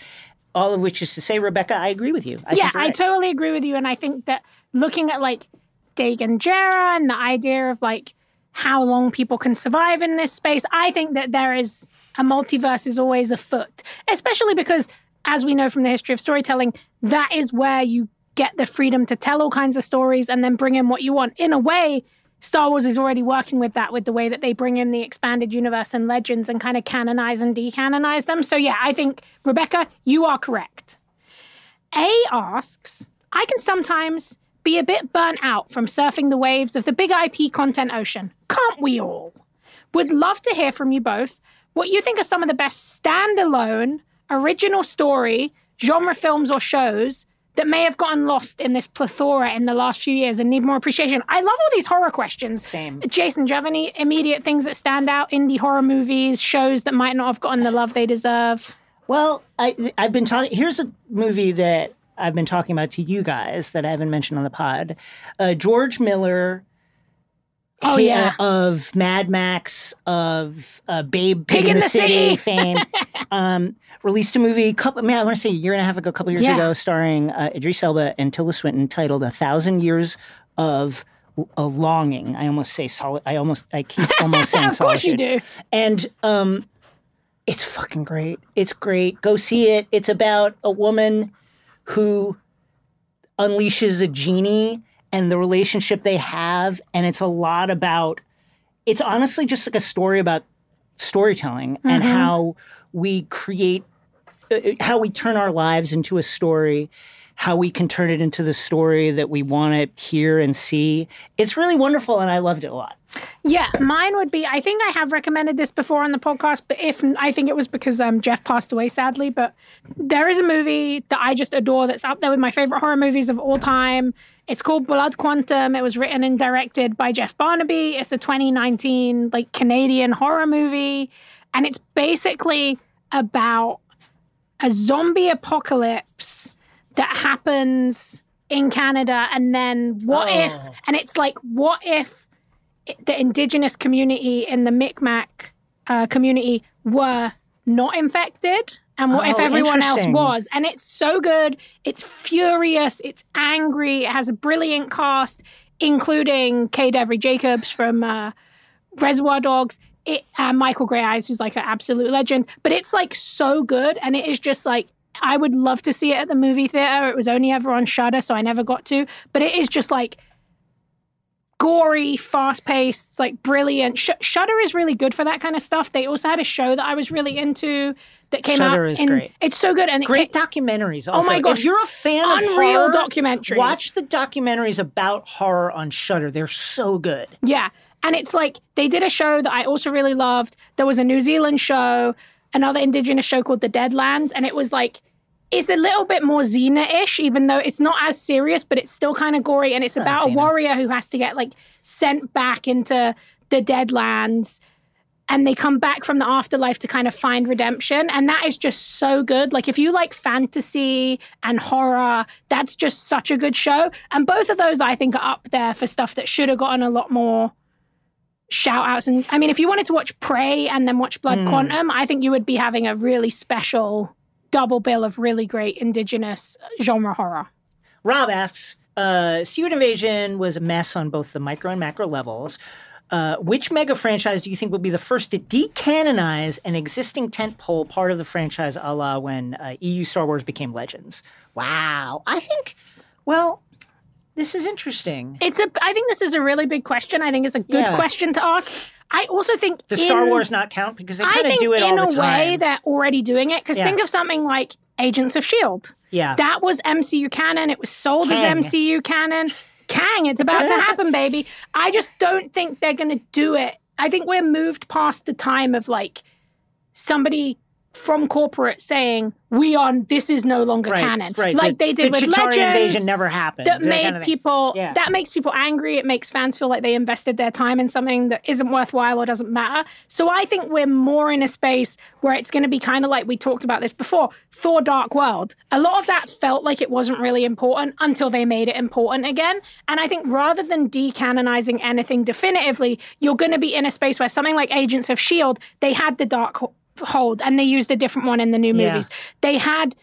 all of which is to say, Rebecca, I agree with you. I yeah, think you're I totally agree with you. And I think that looking at like Dagan Gera and the idea of like how long people can survive in this space, I think that there is a multiverse is always afoot, especially because, as we know from the history of storytelling, that is where you get the freedom to tell all kinds of stories and then bring in what you want. In a way, Star Wars is already working with that with the way that they bring in the expanded universe and legends and kind of canonize and decanonize them. So, yeah, I think, Rebecca, you are correct. A asks, I can sometimes be a bit burnt out from surfing the waves of the big IP content ocean. Can't we all? Would love to hear from you both what you think are some of the best standalone, original story, genre films or shows that may have gotten lost in this plethora in the last few years and need more appreciation. I love all these horror questions. Same. Jason, do you have any immediate things that stand out? Indie horror movies, shows that might not have gotten the love they deserve? Well, I, I've been talking. Here's a movie that I've been talking about to you guys that I haven't mentioned on the pod. Uh, George Miller. Oh, yeah. of Mad Max, of uh, Babe Pig, in the, City, fame, um, released a movie. Couple, man, I want to say a year and a half ago, a couple years Yeah. ago, starring uh, Idris Elba and Tilda Swinton, titled "A Thousand Years of a Longing." I almost say solid. I almost I keep almost saying solid. of course you do. And um, it's fucking great. It's great. Go see it. It's about a woman who unleashes a genie and the relationship they have. And it's a lot about, it's honestly just like a story about storytelling and how we create, uh, how we turn our lives into a story. How we can turn it into the story that we want to hear and see. It's really wonderful, and I loved it a lot. Yeah, mine would be. I think I have recommended this before on the podcast, but if I think it was because um, Jeff passed away sadly. But there is a movie that I just adore that's up there with my favorite horror movies of all time. It's called Blood Quantum. It was written and directed by Jeff Barnaby. It's a 2019 like Canadian horror movie, and it's basically about a zombie apocalypse that happens in Canada, and then what if? Oh. And it's like, what if? the indigenous community in the Micmac uh, community were not infected and what if Oh, everyone else was? And it's so good. It's furious. It's angry. It has a brilliant cast including K. Devery Jacobs from uh, Reservation Dogs. It, uh, Michael Greyeyes who's like an absolute legend. But it's like so good. And it is just like I would love to see it at the movie theater. It was only ever on Shudder so I never got to. But it is just like gory, fast paced, like brilliant. Sh- Shudder is really good for that kind of stuff. They also had a show that I was really into that came Shudder out. is great. It's so good and Great documentaries. Oh also. my gosh. If you're a fan of Unreal documentaries. watch the documentaries about horror on Shudder. They're so good. Yeah. And it's like they did a show that I also really loved. There was a New Zealand show, another indigenous show called The Deadlands, and it was like it's a little bit more Xena-ish, even though it's not as serious, but it's still kind of gory. And it's about a warrior who has to get like sent back into the Deadlands. And they come back from the afterlife to kind of find redemption. And that is just so good. Like, if you like fantasy and horror, that's just such a good show. And both of those, I think, are up there for stuff that should have gotten a lot more shout outs. And I mean, if you wanted to watch Prey and then watch Blood Quantum, I think you would be having a really special double bill of really great indigenous genre horror. Rob asks, uh, Secret Invasion was a mess on both the micro and macro levels. Uh, which mega franchise do you think will be the first to decanonize an existing tentpole part of the franchise, a la when uh, EU Star Wars became Legends? Wow, I think. Well, this is interesting. It's a. I think this is a really big question. I think it's a good Yeah. question to ask. I also think the Star Wars not count because they kind of do it all the time. In a way they're already doing it. Because Yeah. think of something like Agents of Shield. yeah, That was MCU canon. It was sold Kang. as MCU canon. Kang, it's about to happen, baby. I just don't think they're going to do it. I think we're moved past the time of like somebody from corporate saying we are this is no longer right, canon, right. like the, they did the with Chitauri Legends invasion never happened. that That made kind of people Yeah. that makes people angry it makes fans feel like they invested their time in something that isn't worthwhile or doesn't matter so i think we're more in a space where it's going to be kind of like we talked about this before thor dark world a lot of that felt like it wasn't really important until they made it important again and i think rather than decanonizing anything definitively you're going to be in a space where something like agents of shield they had the dark hold and they used a different one in the new Yeah. movies they had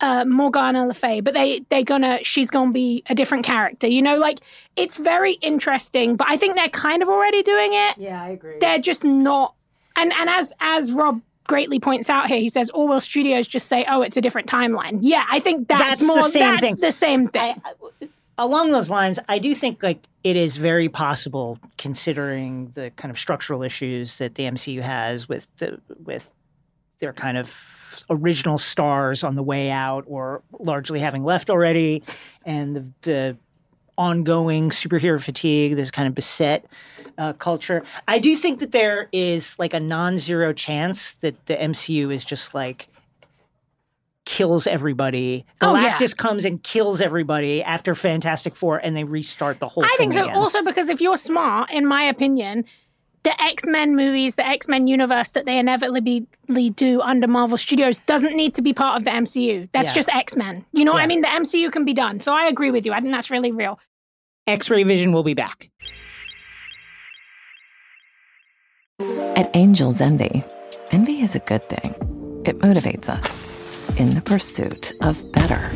uh, Morgana Le Fay, but they they're gonna she's gonna be a different character. You know, like it's very interesting. But I think they're kind of already doing it. Yeah, I agree. They're just not. And and as as Rob greatly points out here, he says Orwell Studios just say, "Oh, it's a different timeline." Yeah, I think that's, That's the more. same that's thing. the same thing. I- along those lines, I do think like it is very possible, considering the kind of structural issues that the MCU has with the with their kind of original stars on the way out, or largely having left already, and the, the ongoing superhero fatigue, this kind of beset uh, culture. I do think that there is like a non-zero chance that the MCU is just like kills everybody. Oh, yeah. Galactus comes and kills everybody after Fantastic Four, and they restart the whole thing. I think so. again. Also, because if you're smart, in my opinion, the X Men movies, the X Men universe that they inevitably do under Marvel Studios doesn't need to be part of the MCU. That's Yeah. just X Men. You know what I mean? The MCU can be done. So I agree with you. I think that's really real. X-Ray Vision will be back. At Angel's Envy, envy is a good thing. It motivates us in the pursuit of better.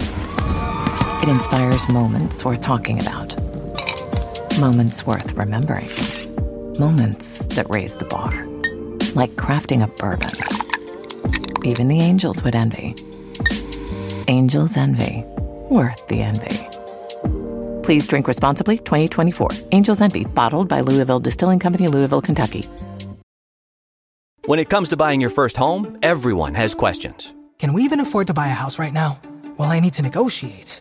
It inspires moments worth talking about, moments worth remembering, moments that raise the bar, like crafting a bourbon. Even the angels would envy. Angel's Envy, worth the envy. Please drink responsibly 2024. Angel's Envy, bottled by Louisville Distilling Company, Louisville, Kentucky. When it comes to buying your first home, everyone has questions. Can we even afford to buy a house right now? Well, I need to negotiate.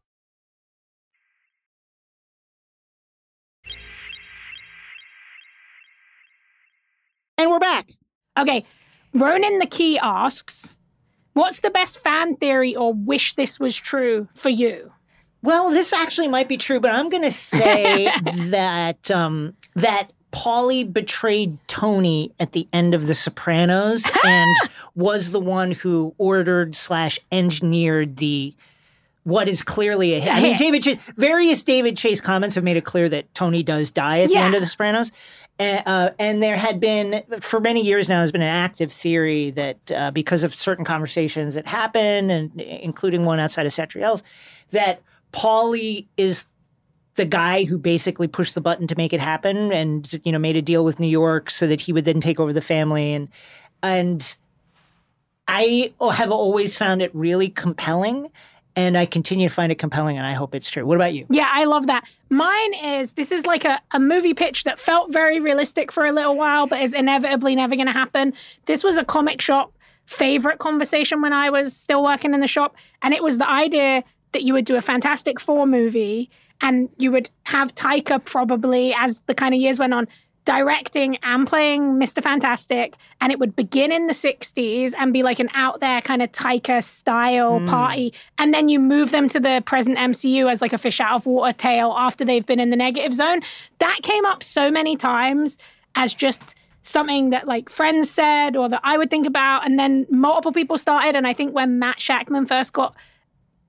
And we're back. Okay. Ronan the Key asks, What's the best fan theory or wish this was true for you? Well, this actually might be true, but I'm going to say that um, that Paulie betrayed Tony at the end of The Sopranos and was the one who ordered slash engineered the what is clearly a hit. I mean. David Chase, various David Chase comments have made it clear that Tony does die at the end of The Sopranos. Uh, uh, and there had been, for many years now, has been an active theory that uh, because of certain conversations that happen, and including one outside of Satriale's, that Paulie is the guy who basically pushed the button to make it happen, and you know made a deal with New York so that he would then take over the family, and and I have always found it really compelling, and I continue to find it compelling, and I hope it's true. What about you? Yeah, I love that. Mine is this is like a, a movie pitch that felt very realistic for a little while, but is inevitably never going to happen. This was a comic shop favorite conversation when I was still working in the shop, and it was the idea that you would do a Fantastic Four movie and you would have Taika probably as the kind of years went on directing and playing Mr. Fantastic, and it would begin in the 60s and be like an out there kind of Taika style mm. party. And then you move them to the present MCU as like a fish out of water tale after they've been in the negative zone. That came up so many times as just something that like friends said or that I would think about. And then multiple people started. And I think when Matt Shakman first got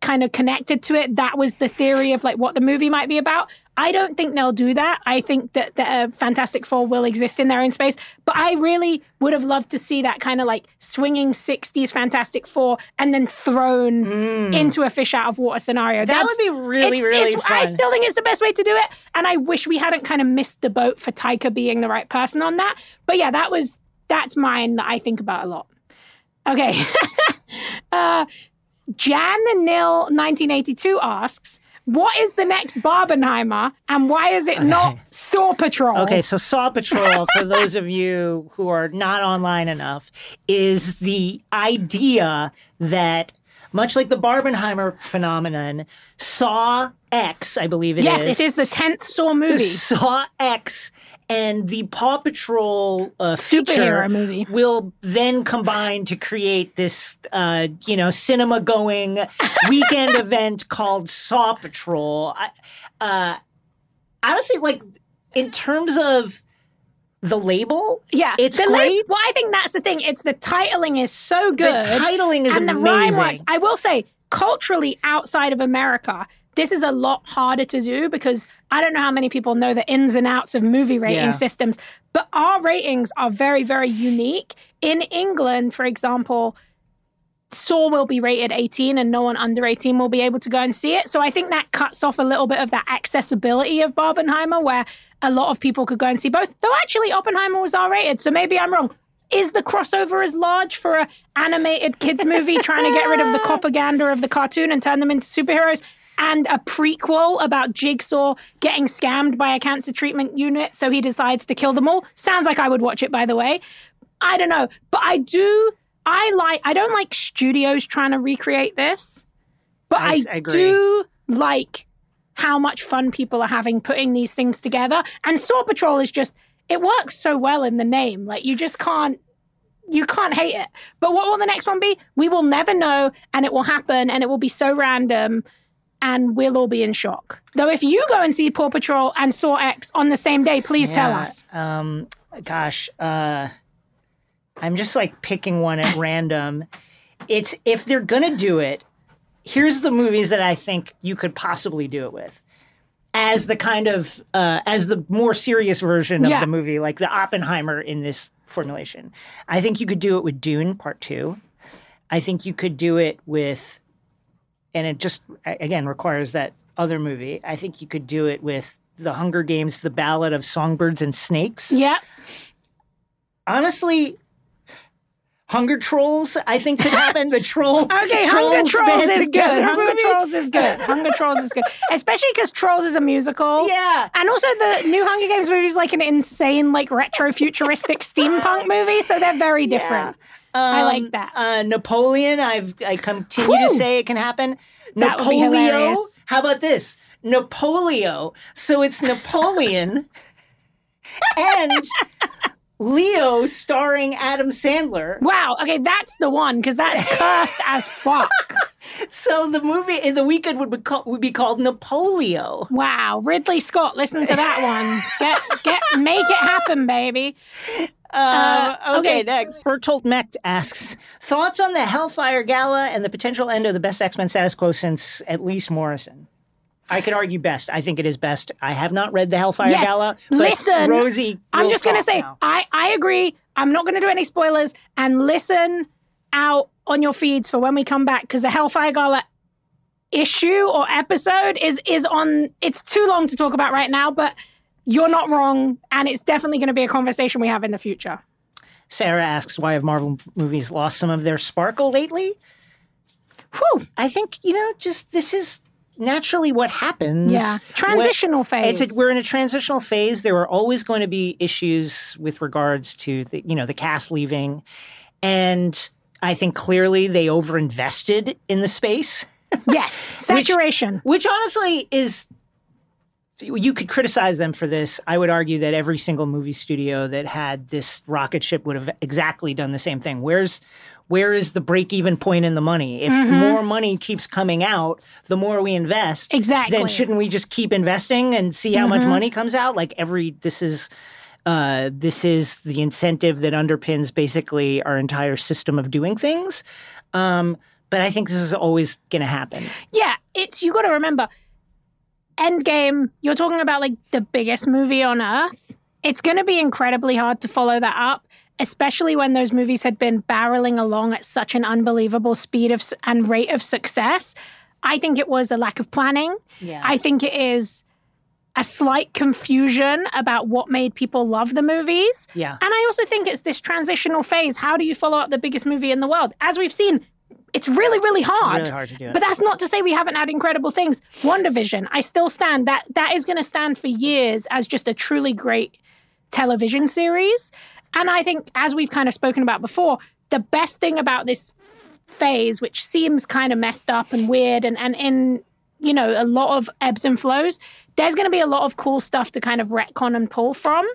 kind of connected to it. That was the theory of like what the movie might be about. I don't think they'll do that. I think that the uh, Fantastic Four will exist in their own space, but I really would have loved to see that kind of like swinging 60s Fantastic Four and then thrown into a fish out of water scenario. Mm. That would be really, it's- really it's- I still think it's the best way to do it, and I wish we hadn't kind of missed the boat for Taika being the right person on that. But yeah, that was that's mine that I think about a lot. Okay. uh, Jan Nil 1982 asks, what is the next Barbenheimer and why is it not Saw Patrol? Okay, so Saw Patrol, for those of you who are not online enough, is the idea that, much like the Barbenheimer phenomenon, Saw X, I believe it is. yes, it is the 10th Saw movie. Saw X and the Paw Patrol uh, feature Superhero movie. will then combine to create this, uh, you know, cinema-going weekend event called Saw Patrol. I, uh, honestly, like in terms of the label, Yeah, it's the la- great. well, I think that's the thing. It's the titling is so good. The titling is and the rhyme amazing. works. I will say, culturally outside of America, this is a lot harder to do because I don't know how many people know the ins and outs of movie rating Yeah. systems, but our ratings are very, very unique. In England, for example, Saw will be rated 18 and no one under 18 will be able to go and see it. So I think that cuts off a little bit of that accessibility of Barbenheimer where a lot of people could go and see both. Though actually Oppenheimer was R rated, so maybe I'm wrong. Is the crossover as large for a animated kids movie trying to get rid of the propaganda of the cartoon and turn them into superheroes? And a prequel about Jigsaw getting scammed by a cancer treatment unit, so he decides to kill them all. Sounds like I would watch it, by the way. I don't know, but I do. I like. I don't like studios trying to recreate this, but I, agree. do like how much fun people are having putting these things together. And Saw Patrol is just. It works so well in the name. Like you just can't. You can't hate it. But what will the next one be? We will never know, and it will happen, and it will be so random, and we'll all be in shock. Though, if you go and see Paw Patrol and Saw X on the same day, please tell us. Um, gosh, uh, I'm just like picking one at random. It's if they're gonna do it. Here's the movies that I think you could possibly do it with, as the kind of uh, as the more serious version of Yeah. the movie, like the Oppenheimer in this formulation. I think you could do it with Dune Part Two. I think you could do it with, and it just again requires that other movie. I think you could do it with the Hunger Games, The Ballad of Songbirds and Snakes. Yeah. Honestly, Hunger Trolls, I think could happen. The troll. Okay, Hunger Trolls is good. Hunger movie. Trolls is good. Hunger Trolls is good. Especially because Trolls is a musical. Yeah. And also the new Hunger Games movie is like an insane, like retro futuristic steampunk movie. So they're very different. I like Um, that. Uh, Napoleon, I've I continue to say it can happen. That Napoleon. How about this? Napoleon. So it's Napoleon and Leo starring Adam Sandler. Wow. Okay, that's the one because that's cursed as fuck. So the movie in the weekend would be called, would be called Napoleon. Wow. Ridley Scott, listen to that one. Get get make it happen, baby. Uh, Uh, okay, okay. next. Bertolt Mecht asks thoughts on the Hellfire Gala and the potential end of the best X Men status quo since at least Morrison. I could argue best. I think it is best. I have not read the Hellfire Yes. Gala. Listen, Rosie. I'm just going to say, now. I, I agree. I'm not going to do any spoilers and listen out on your feeds for when we come back because the Hellfire Gala issue or episode is is on. It's too long to talk about right now, but you're not wrong, and it's definitely going to be a conversation we have in the future. Sarah asks, why have Marvel movies lost some of their sparkle lately? Whew. I think you know, just this is naturally what happens. Yeah. Transitional phase. It's a, we're in a transitional phase. There are always going to be issues with regards to the you know the cast leaving, and I think clearly they overinvested in the space, Yes, saturation. which honestly is. You could criticize them for this. I would argue that every single movie studio that had this rocket ship would have exactly done the same thing. Where's where is the break even point in the money? If Mm-hmm. more money keeps coming out, the more we invest. Exactly. Then shouldn't we just keep investing and see how Mm-hmm. much money comes out? Like every this is uh, this is the incentive that underpins basically our entire system of doing things. Um, but I think this is always going to happen. Yeah, it's you got to remember. Endgame, you're talking about like the biggest movie on earth. It's going to be incredibly hard to follow that up, especially when those movies had been barreling along at such an unbelievable speed of and rate of success. I think it was a lack of planning. Yeah. I think it is a slight confusion about what made people love the movies. Yeah. And I also think it's this transitional phase. How do you follow up the biggest movie in the world? As we've seen, it's really, really hard. really hard to do. But that's not to say we haven't had incredible things. WandaVision, I still stand that that is going to stand for years as just a truly great television series. And I think, as we've kind of spoken about before, the best thing about this phase, which seems kind of messed up and weird and, and in, you know, a lot of ebbs and flows, there's going to be a lot of cool stuff to kind of retcon and pull from.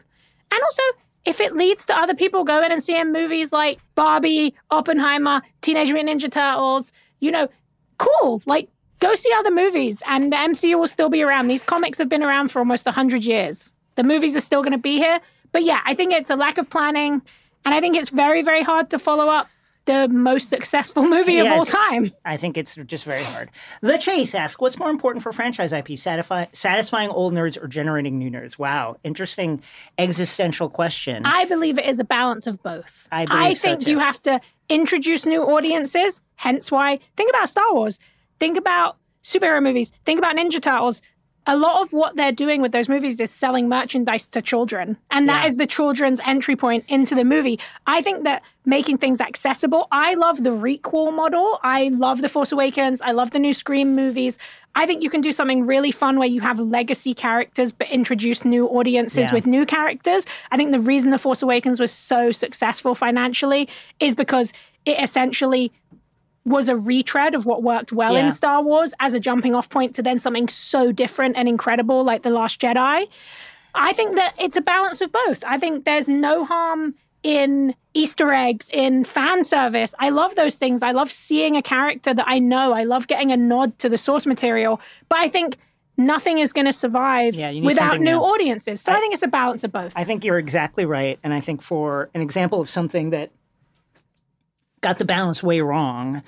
And also, if it leads to other people going and seeing movies like Barbie, Oppenheimer, Teenage Mutant Ninja Turtles, you know, cool. Like, go see other movies and the MCU will still be around. These comics have been around for almost 100 years. The movies are still going to be here. But yeah, I think it's a lack of planning. And I think it's very, very hard to follow up the most successful movie of all time. I think it's just very hard. The Chase asks, "What's more important for franchise IP: satisfy, satisfying old nerds or generating new nerds?" Wow, interesting existential question. I believe it is a balance of both. I so, think too. you have to introduce new audiences, hence why think about Star Wars, think about superhero movies, think about Ninja Turtles. A lot of what they're doing with those movies is selling merchandise to children. And that Yeah. is the children's entry point into the movie. I think that making things accessible, I love the requel model. I love The Force Awakens. I love the new Scream movies. I think you can do something really fun where you have legacy characters but introduce new audiences Yeah. with new characters. I think the reason The Force Awakens was so successful financially is because it essentially was a retread of what worked well Yeah. in Star Wars as a jumping off point to then something so different and incredible like The Last Jedi. I think that it's a balance of both. I think there's no harm in Easter eggs, in fan service. I love those things. I love seeing a character that I know. I love getting a nod to the source material. But I think nothing is going to survive Yeah, without new new. audiences. So I, think it's a balance of both. I think you're exactly right. And I think for an example of something that got the balance way wrong,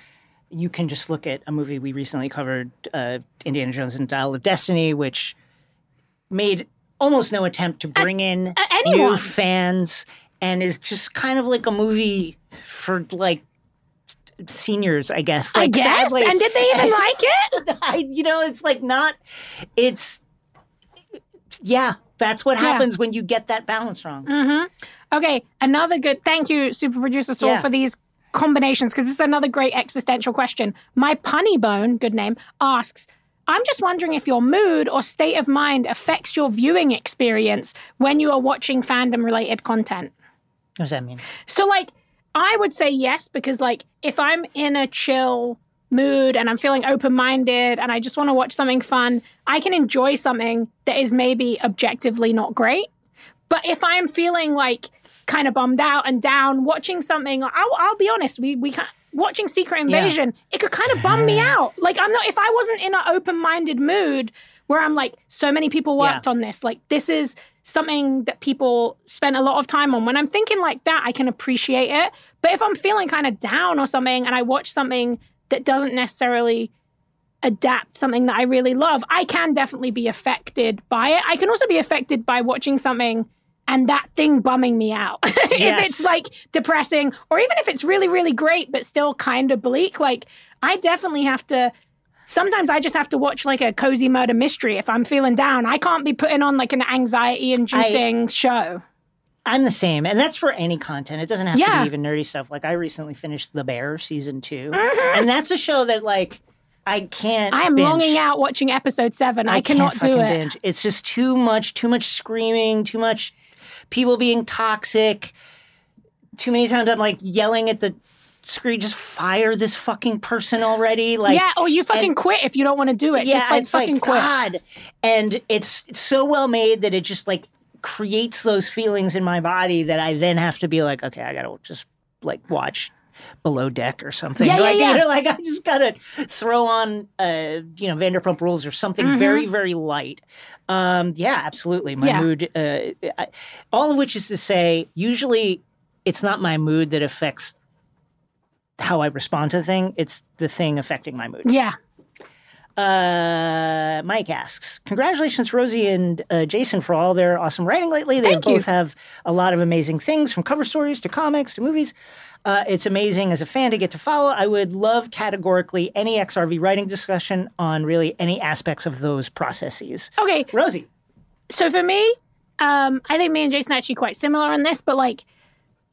you can just look at a movie we recently covered, uh, Indiana Jones and the Dial of Destiny, which made almost no attempt to bring in uh, new fans and is just kind of like a movie for like seniors, I guess. I guess. sadly. and did they even like it? I, you know, it's like not, it's, yeah, that's what Yeah. Happens when you get that balance wrong. Okay, another good. Thank you, super producer Saul, Yeah. for these combinations because this is another great existential question. My punny bone, good name, asks. I'm just wondering if your mood or state of mind affects your viewing experience when you are watching fandom related content. What does that mean? So, like, I would say yes, because, like, if I'm in a chill mood and I'm feeling open minded and I just want to watch something fun, I can enjoy something that is maybe objectively not great. But if I'm feeling like kind of bummed out and down, watching something, I'll, I'll be honest, we, we can't. Watching Secret Invasion, it could kind of bum me out. Like I'm not if I wasn't in an open-minded mood where I'm like, so many people worked on this. Like this is something that people spent a lot of time on. When I'm thinking like that, I can appreciate it. But if I'm feeling kind of down or something and I watch something that doesn't necessarily adapt something that I really love, I can definitely be affected by it. I can also be affected by watching something and that thing bumming me out. if it's like depressing, or even if it's really, really great, but still kind of bleak, like I definitely have to. Sometimes I just have to watch like a cozy murder mystery if I'm feeling down. I can't be putting on like an anxiety inducing show. I'm the same, and that's for any content. It doesn't have to be even nerdy stuff. Like I recently finished The Bear season 2 mm-hmm. and that's a show that like I can't. I am binge. longing out watching episode seven. I, cannot can't do it. binge. It's just too much. Too much screaming. Too much people being toxic. Too many times I'm like yelling at the screen. Just fire this fucking person already. Like yeah, or you fucking and- quit if you don't want to do it. just like it's fucking quit. God. And it's so well made that it just like creates those feelings in my body that I then have to be like, okay, I gotta just like watch below deck or something. Yeah, yeah, like, yeah. You know, like I just gotta throw on uh, you know, Vanderpump rules or something very, very light. Um, yeah, absolutely. My Mm-hmm. Yeah. mood uh, I, all of which is to say, usually it's not my mood that affects how I respond to the thing. It's the thing affecting my mood. Yeah. Uh, Mike asks, "Congratulations, Rosie and uh, Jason, for all their awesome writing lately. They Thank you. both have a lot of amazing things, from cover stories to comics to movies. Uh, it's amazing as a fan to get to follow. I would love categorically any XRV writing discussion on really any aspects of those processes. Okay. Rosie, So for me, um, I think me and Jason are actually quite similar on this, but like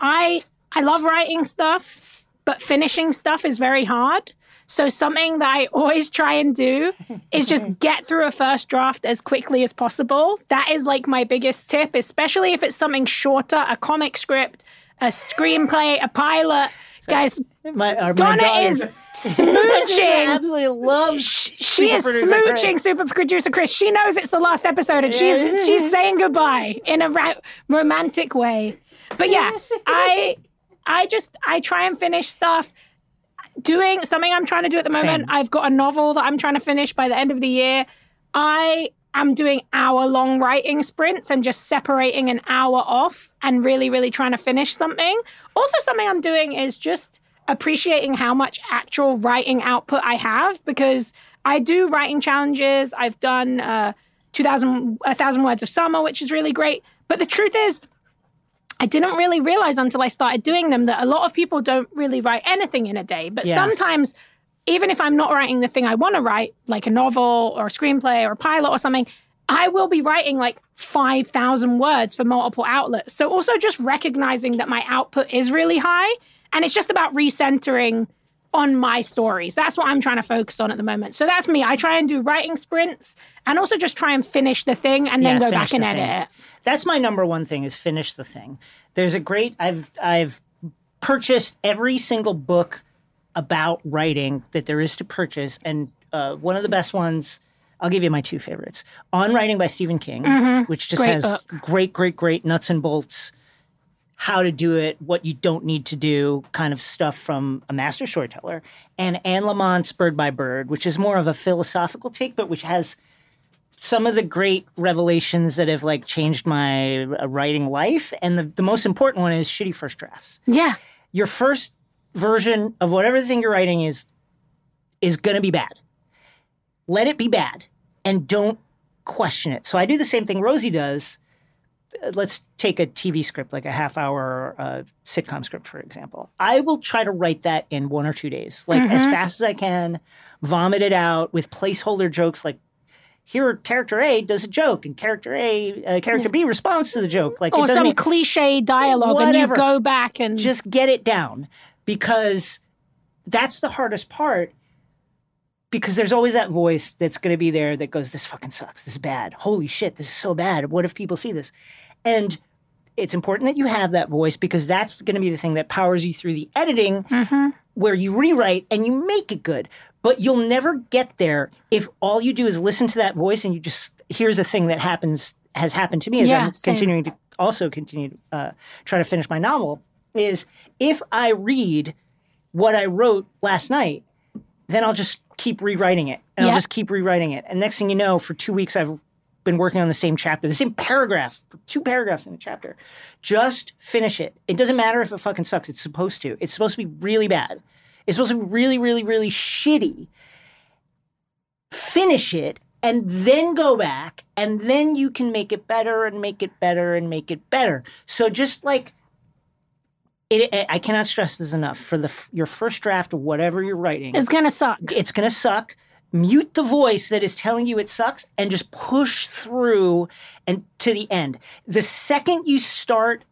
I I love writing stuff, but finishing stuff is very hard. So something that I always try and do is just get through a first draft as quickly as possible. That is like my biggest tip, especially if it's something shorter, a comic script, a screenplay, a pilot. Guys, my, my Donna daughter- is I smooching. absolutely love. She Super is producer Chris. smooching super producer Chris. She knows it's the last episode and she's she's saying goodbye in a ra- romantic way. But yeah, I I just I try and finish stuff. Doing something I'm trying to do at the moment. Same. I've got a novel that I'm trying to finish by the end of the year. I I'm doing hour long writing sprints and just separating an hour off and really, really trying to finish something. Also, something I'm doing is just appreciating how much actual writing output I have because I do writing challenges. I've done uh, 2000, 1,000 words of summer, which is really great. But the truth is, I didn't really realize until I started doing them that a lot of people don't really write anything in a day. But Yeah. sometimes, even if I'm not writing the thing I want to write, like a novel or a screenplay or a pilot or something, I will be writing like 5,000 words for multiple outlets. So, also just recognizing that my output is really high. And it's just about recentering on my stories. That's what I'm trying to focus on at the moment. So, that's me. I try and do writing sprints and also just try and finish the thing and then Yeah, go finish back and the edit thing. it. That's my number one thing is finish the thing. There's a great I've I've purchased every single book about writing that there is to purchase, and uh, one of the best ones. I'll give you my two favorites. On Writing by Stephen King, which just Great has book. great, great, great nuts and bolts, how to do it, what you don't need to do, kind of stuff from a master storyteller. And Anne Lamott's Bird by Bird, which is more of a philosophical take, but which has some of the great revelations that have like changed my uh, writing life. And the, the most important one is shitty first drafts. Yeah. Your first version of whatever the thing you're writing is is going to be bad. Let it be bad and don't question it. So I do the same thing Rosie does. Uh, Let's take a TV script, like a half hour uh, sitcom script, for example. I will try to write that in one or two days, like as fast as I can, vomit it out with placeholder jokes like here character A does a joke and character A, uh, character B responds to the joke. Like Or some mean- cliche dialogue and you go back and just get it down because that's the hardest part because there's always that voice that's going to be there that goes this fucking sucks. This is bad. Holy shit this is so bad. What if people see this? And it's important that you have that voice because that's going to be the thing that powers you through the editing where you rewrite and you make it good. But you'll never get there if all you do is listen to that voice and you just here's a thing that happens has happened to me as Yeah, i'm same. continuing to also continue to uh, try to finish my novel is if i read what i wrote last night then i'll just keep rewriting it and Yeah. i'll just keep rewriting it. And next thing you know for two weeks i've been working on the same chapter the same paragraph two paragraphs in a chapter. Just finish it. It doesn't matter if it fucking sucks. It's supposed to. It's supposed to be really bad. It's supposed to be really really really shitty. Finish it and then go back and then you can make it better and make it better and make it better. So just like it, it- i cannot stress this enough. For the your first draft of whatever you're writing it's gonna suck. it's going to suck. Mute the voice that is telling you it sucks and just push through and to the end. The second you start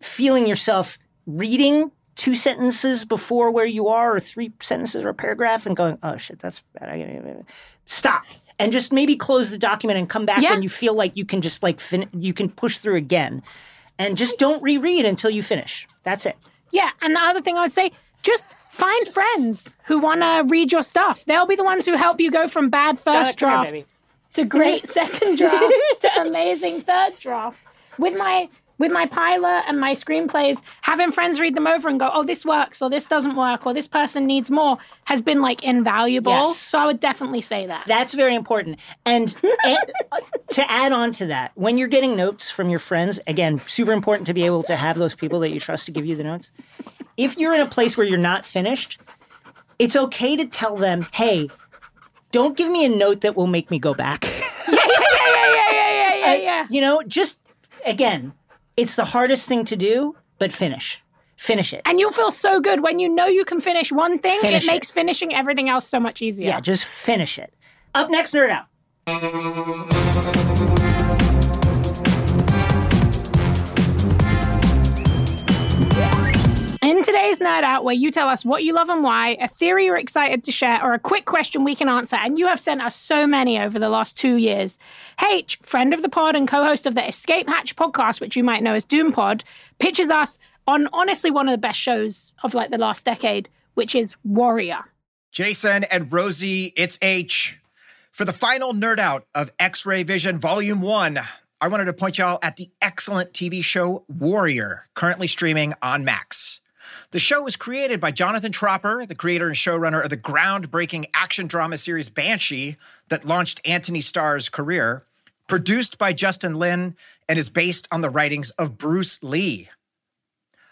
feeling yourself reading two sentences before where you are or three sentences or a paragraph and going oh shit that's bad. Stop. And just maybe close the document and come back Yeah. when you feel like you can just like fin- you can push through again and just don't reread until you finish that's it Yeah, and the other thing I would say, just find friends who want to read your stuff. They'll be the ones who help you go from bad first draft to great second draft to amazing third draft. With my with my pilot and my screenplays, having friends read them over and go, "Oh, this works," or "This doesn't work," or "This person needs more," has been like invaluable. Yes. So I would definitely say that. That's very important. And, and to add on to that, when you're getting notes from your friends, again, super important to be able to have those people that you trust to give you the notes. If you're in a place where you're not finished, it's okay to tell them, hey, don't give me a note that will make me go back. yeah, yeah, yeah, yeah, yeah, yeah, yeah, yeah. you know, just again, it's the hardest thing to do, but finish. Finish it. And you'll feel so good when you know you can finish one thing. Finish it it. makes finishing everything else so much easier. yeah, just finish it. Up next, Nerd Out. Today's Nerd Out, where you tell us what you love and why, a theory you're excited to share, or a quick question we can answer, and you have sent us so many over the last two years. Haitch, friend of the pod and co host of the Escape Hatch podcast, which you might know as Dune Pod, pitches us on honestly one of the best shows of like the last decade, which is Warrior. Jason and Rosie, it's Haitch. For the final nerd out of X Ray Vision Volume 1, I wanted to point y'all at the excellent TV show Warrior, currently streaming on Max. The show was created by Jonathan Tropper, the creator and showrunner of the groundbreaking action drama series Banshee that launched Anthony Starr's career. produced by Justin Lin, and is based on the writings of Bruce Lee.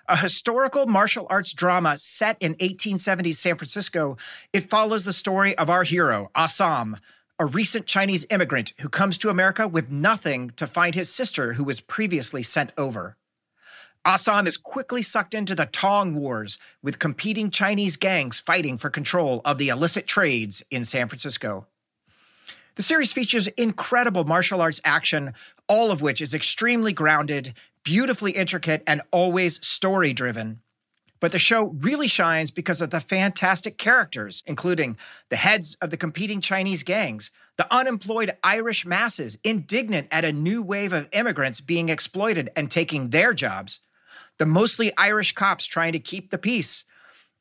A historical martial arts drama set in 1870s San Francisco, it follows the story of our hero, Assam, a recent Chinese immigrant who comes to America with nothing to find his sister who was previously sent over. Assam is quickly sucked into the Tong Wars, with competing Chinese gangs fighting for control of the illicit trades in San Francisco. The series features incredible martial arts action, all of which is extremely grounded, beautifully intricate, and always story driven. But the show really shines because of the fantastic characters, including the heads of the competing Chinese gangs, the unemployed Irish masses indignant at a new wave of immigrants being exploited and taking their jobs, the mostly Irish cops trying to keep the peace,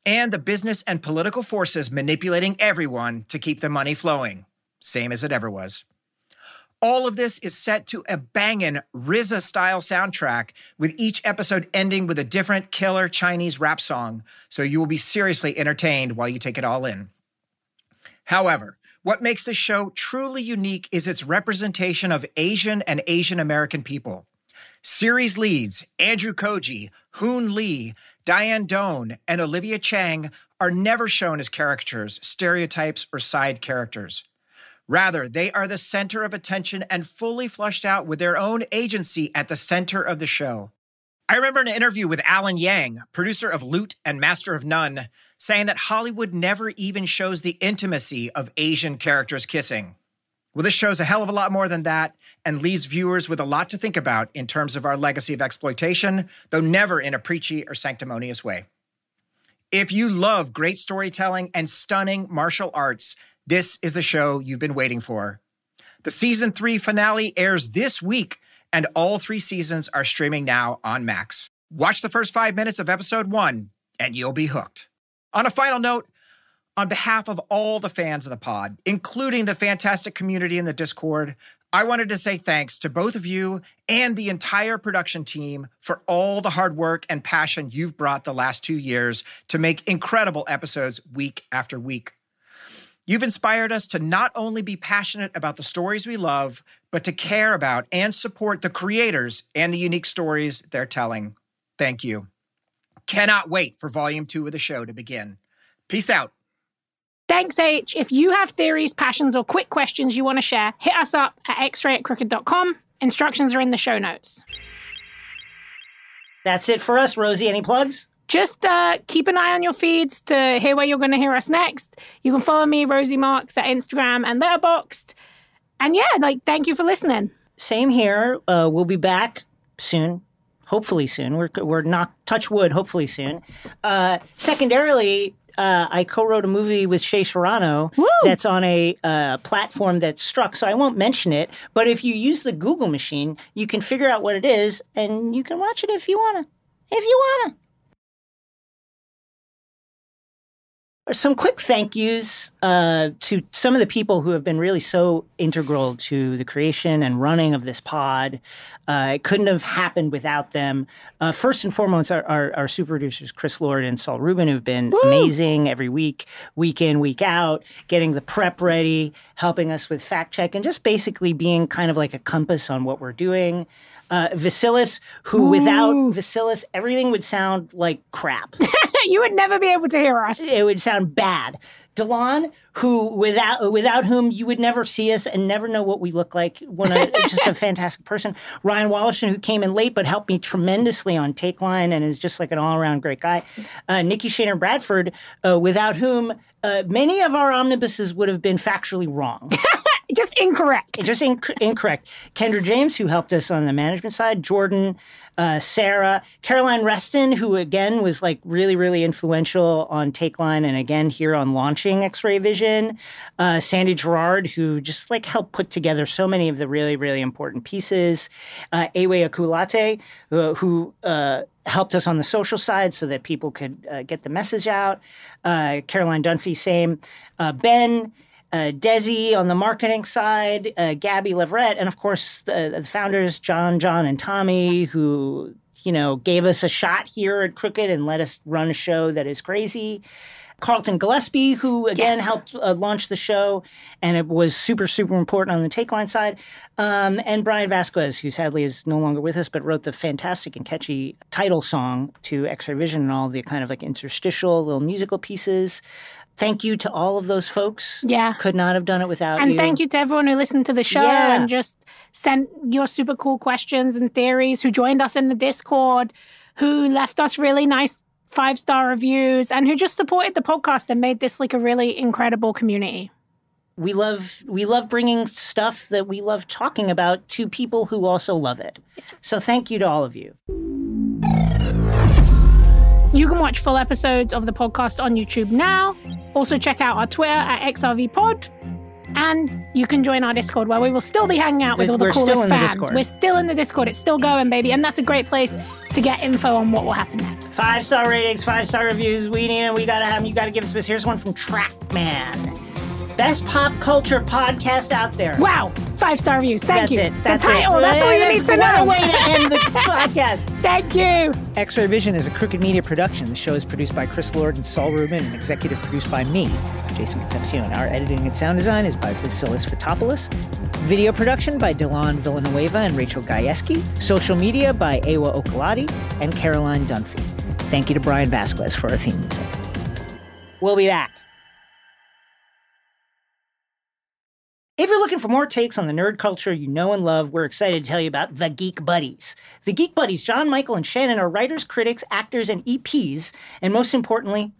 and the business and political forces manipulating everyone to keep the money flowing same as it ever was. All of this is set to a bangin' RZA style soundtrack, with each episode ending with a different killer Chinese rap song, so you will be seriously entertained while you take it all in. However, what makes this show truly unique is its representation of Asian and Asian American people. Series leads Andrew Koji, Hoon Lee, Dianne Doan, and Olivia Cheng are never shown as caricatures, stereotypes, or side characters. Rather, they are the center of attention and fully flushed out with their own agency at the center of the show. I remember an interview with Alan Yang, producer of Loot and Master of None, saying that Hollywood never even shows the intimacy of Asian characters kissing. Well, this shows a hell of a lot more than that and leaves viewers with a lot to think about in terms of our legacy of exploitation, though never in a preachy or sanctimonious way. If you love great storytelling and stunning martial arts, this is the show you've been waiting for. The season three finale airs this week, and all three seasons are streaming now on Max. Watch the first five minutes of episode one, and you'll be hooked. On a final note, on behalf of all the fans of the pod, including the fantastic community in the Discord, I wanted to say thanks to both of you and the entire production team for all the hard work and passion you've brought the last two years to make incredible episodes week after week. You've inspired us to not only be passionate about the stories we love, but to care about and support the creators and the unique stories they're telling. Thank you. Cannot wait for volume two of the show to begin. Peace out. Thanks, H. If you have theories, passions, or quick questions you want to share, hit us up at xray at crooked.com. Instructions are in the show notes. That's it for us, Rosie. Any plugs? just uh, keep an eye on your feeds to hear where you're going to hear us next. You can follow me, Rosie Marks, at Instagram and Letterboxd. And yeah, like, thank you for listening. Same here. Uh, we'll be back soon. Hopefully soon. We're, we're not, touch wood, hopefully soon. Uh, secondarily, uh, I co-wrote a movie with Shea Serrano Woo! that's on a uh, platform that's struck, so I won't mention it. But if you use the Google machine, you can figure out what it is, and you can watch it if you wanna. If you wanna. Some quick thank yous uh, to some of the people who have been really so integral to the creation and running of this pod. Uh, it couldn't have happened without them. Uh, first and foremost, our, our, our, super producers, Chris Lord and Saul Rubin, who've been Woo! amazing every week, week in, week out, getting the prep ready, helping us with fact check, and just basically being kind of like a compass on what we're doing. Uh, Vasilis, who Ooh. without Vasilis, everything would sound like crap. you would never be able to hear us. It would sound bad. Dylan, who without without whom you would never see us and never know what we look like. One just a fantastic person. Ryan Wallison, who came in late but helped me tremendously on Takeline and is just like an all around great guy. Uh, Nikki Shaner Bradford, uh, without whom uh, many of our omnibuses would have been factually wrong. just incorrect. Just inc- incorrect. Kendra James, who helped us on the management side, Jordan, uh, Sarah, Caroline Reston, who again was like really, really influential on Takeline and again here on launching X Ray Vision, uh, Sandy Gerard, who just like helped put together so many of the really, really important pieces, uh, Ewe Akulate, uh, who helped us on the social side so that people could uh, get the message out. Uh, Caroline Dunphy, same. Uh, ben, uh, Desi on the marketing side, uh, Gabby Leverett, and of course the, the, founders John, John, and Tommy, who you know gave us a shot here at Crooked and let us run a show that is crazy. Carlton Gillespie, who again Yes. helped uh, launch the show, and it was super, super important on the Takeline side. Um, and Brian Vasquez, who sadly is no longer with us, but wrote the fantastic and catchy title song to X Ray Vision and all the kind of like interstitial little musical pieces. Thank you to all of those folks. Yeah. Could not have done it without And you. And thank you to everyone who listened to the show Yeah. and just sent your super cool questions and theories, who joined us in the Discord, who left us really nice five star reviews, and who just supported the podcast and made this like a really incredible community. we love we love bringing stuff that we love talking about to people who also love it. So thank you to all of you. You can watch full episodes of the podcast on YouTube now. Also, check out our Twitter at XRVPod. And you can join our Discord where we will still be hanging out with all the We're coolest in the fans. We're still in the Discord. It's still going, baby. And that's a great place to get info on what will happen next. Five star ratings, five star reviews. We need them. We gotta have them. You gotta give us this. Here's one from Trackman. Best pop culture podcast out there. Wow. Five star reviews. Thank That's you. it. That's the title. it. That's all you That's need to what a way to end the podcast. Thank you. X-Ray Vision is a Crooked Media production. The show is produced by Chris Lord and Saul Rubin and executive produced by me, Jason Concepcion. Our editing and sound design is by Vasilis Fotopoulos. Video production by Dylan Villanueva and Rachel Gajewski. Social media by Awa Okalati and Caroline Dunphy. Thank you to Brian Vasquez for our theme music. We'll be back. If you're looking for more takes on the nerd culture you know and love, we're excited to tell you about The Geek Buddies. The Geek Buddies, John, Michael, and Shannon are writers, critics, actors, and EPs, and most importantly,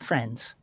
friends.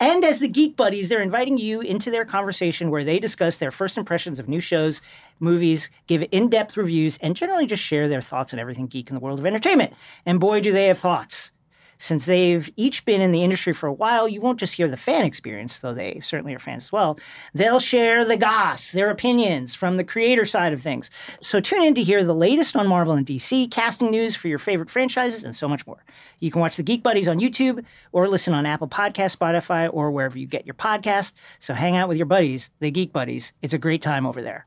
And as the Geek Buddies, they're inviting you into their conversation where they discuss their first impressions of new shows, movies, give in depth reviews, and generally just share their thoughts on everything geek in the world of entertainment. And boy, do they have thoughts. Since they've each been in the industry for a while, you won't just hear the fan experience, though they certainly are fans as well. They'll share the goss, their opinions from the creator side of things. So tune in to hear the latest on Marvel and DC, casting news for your favorite franchises, and so much more. You can watch the Geek Buddies on YouTube or listen on Apple Podcast, Spotify, or wherever you get your podcast. So hang out with your buddies, the Geek Buddies. It's a great time over there.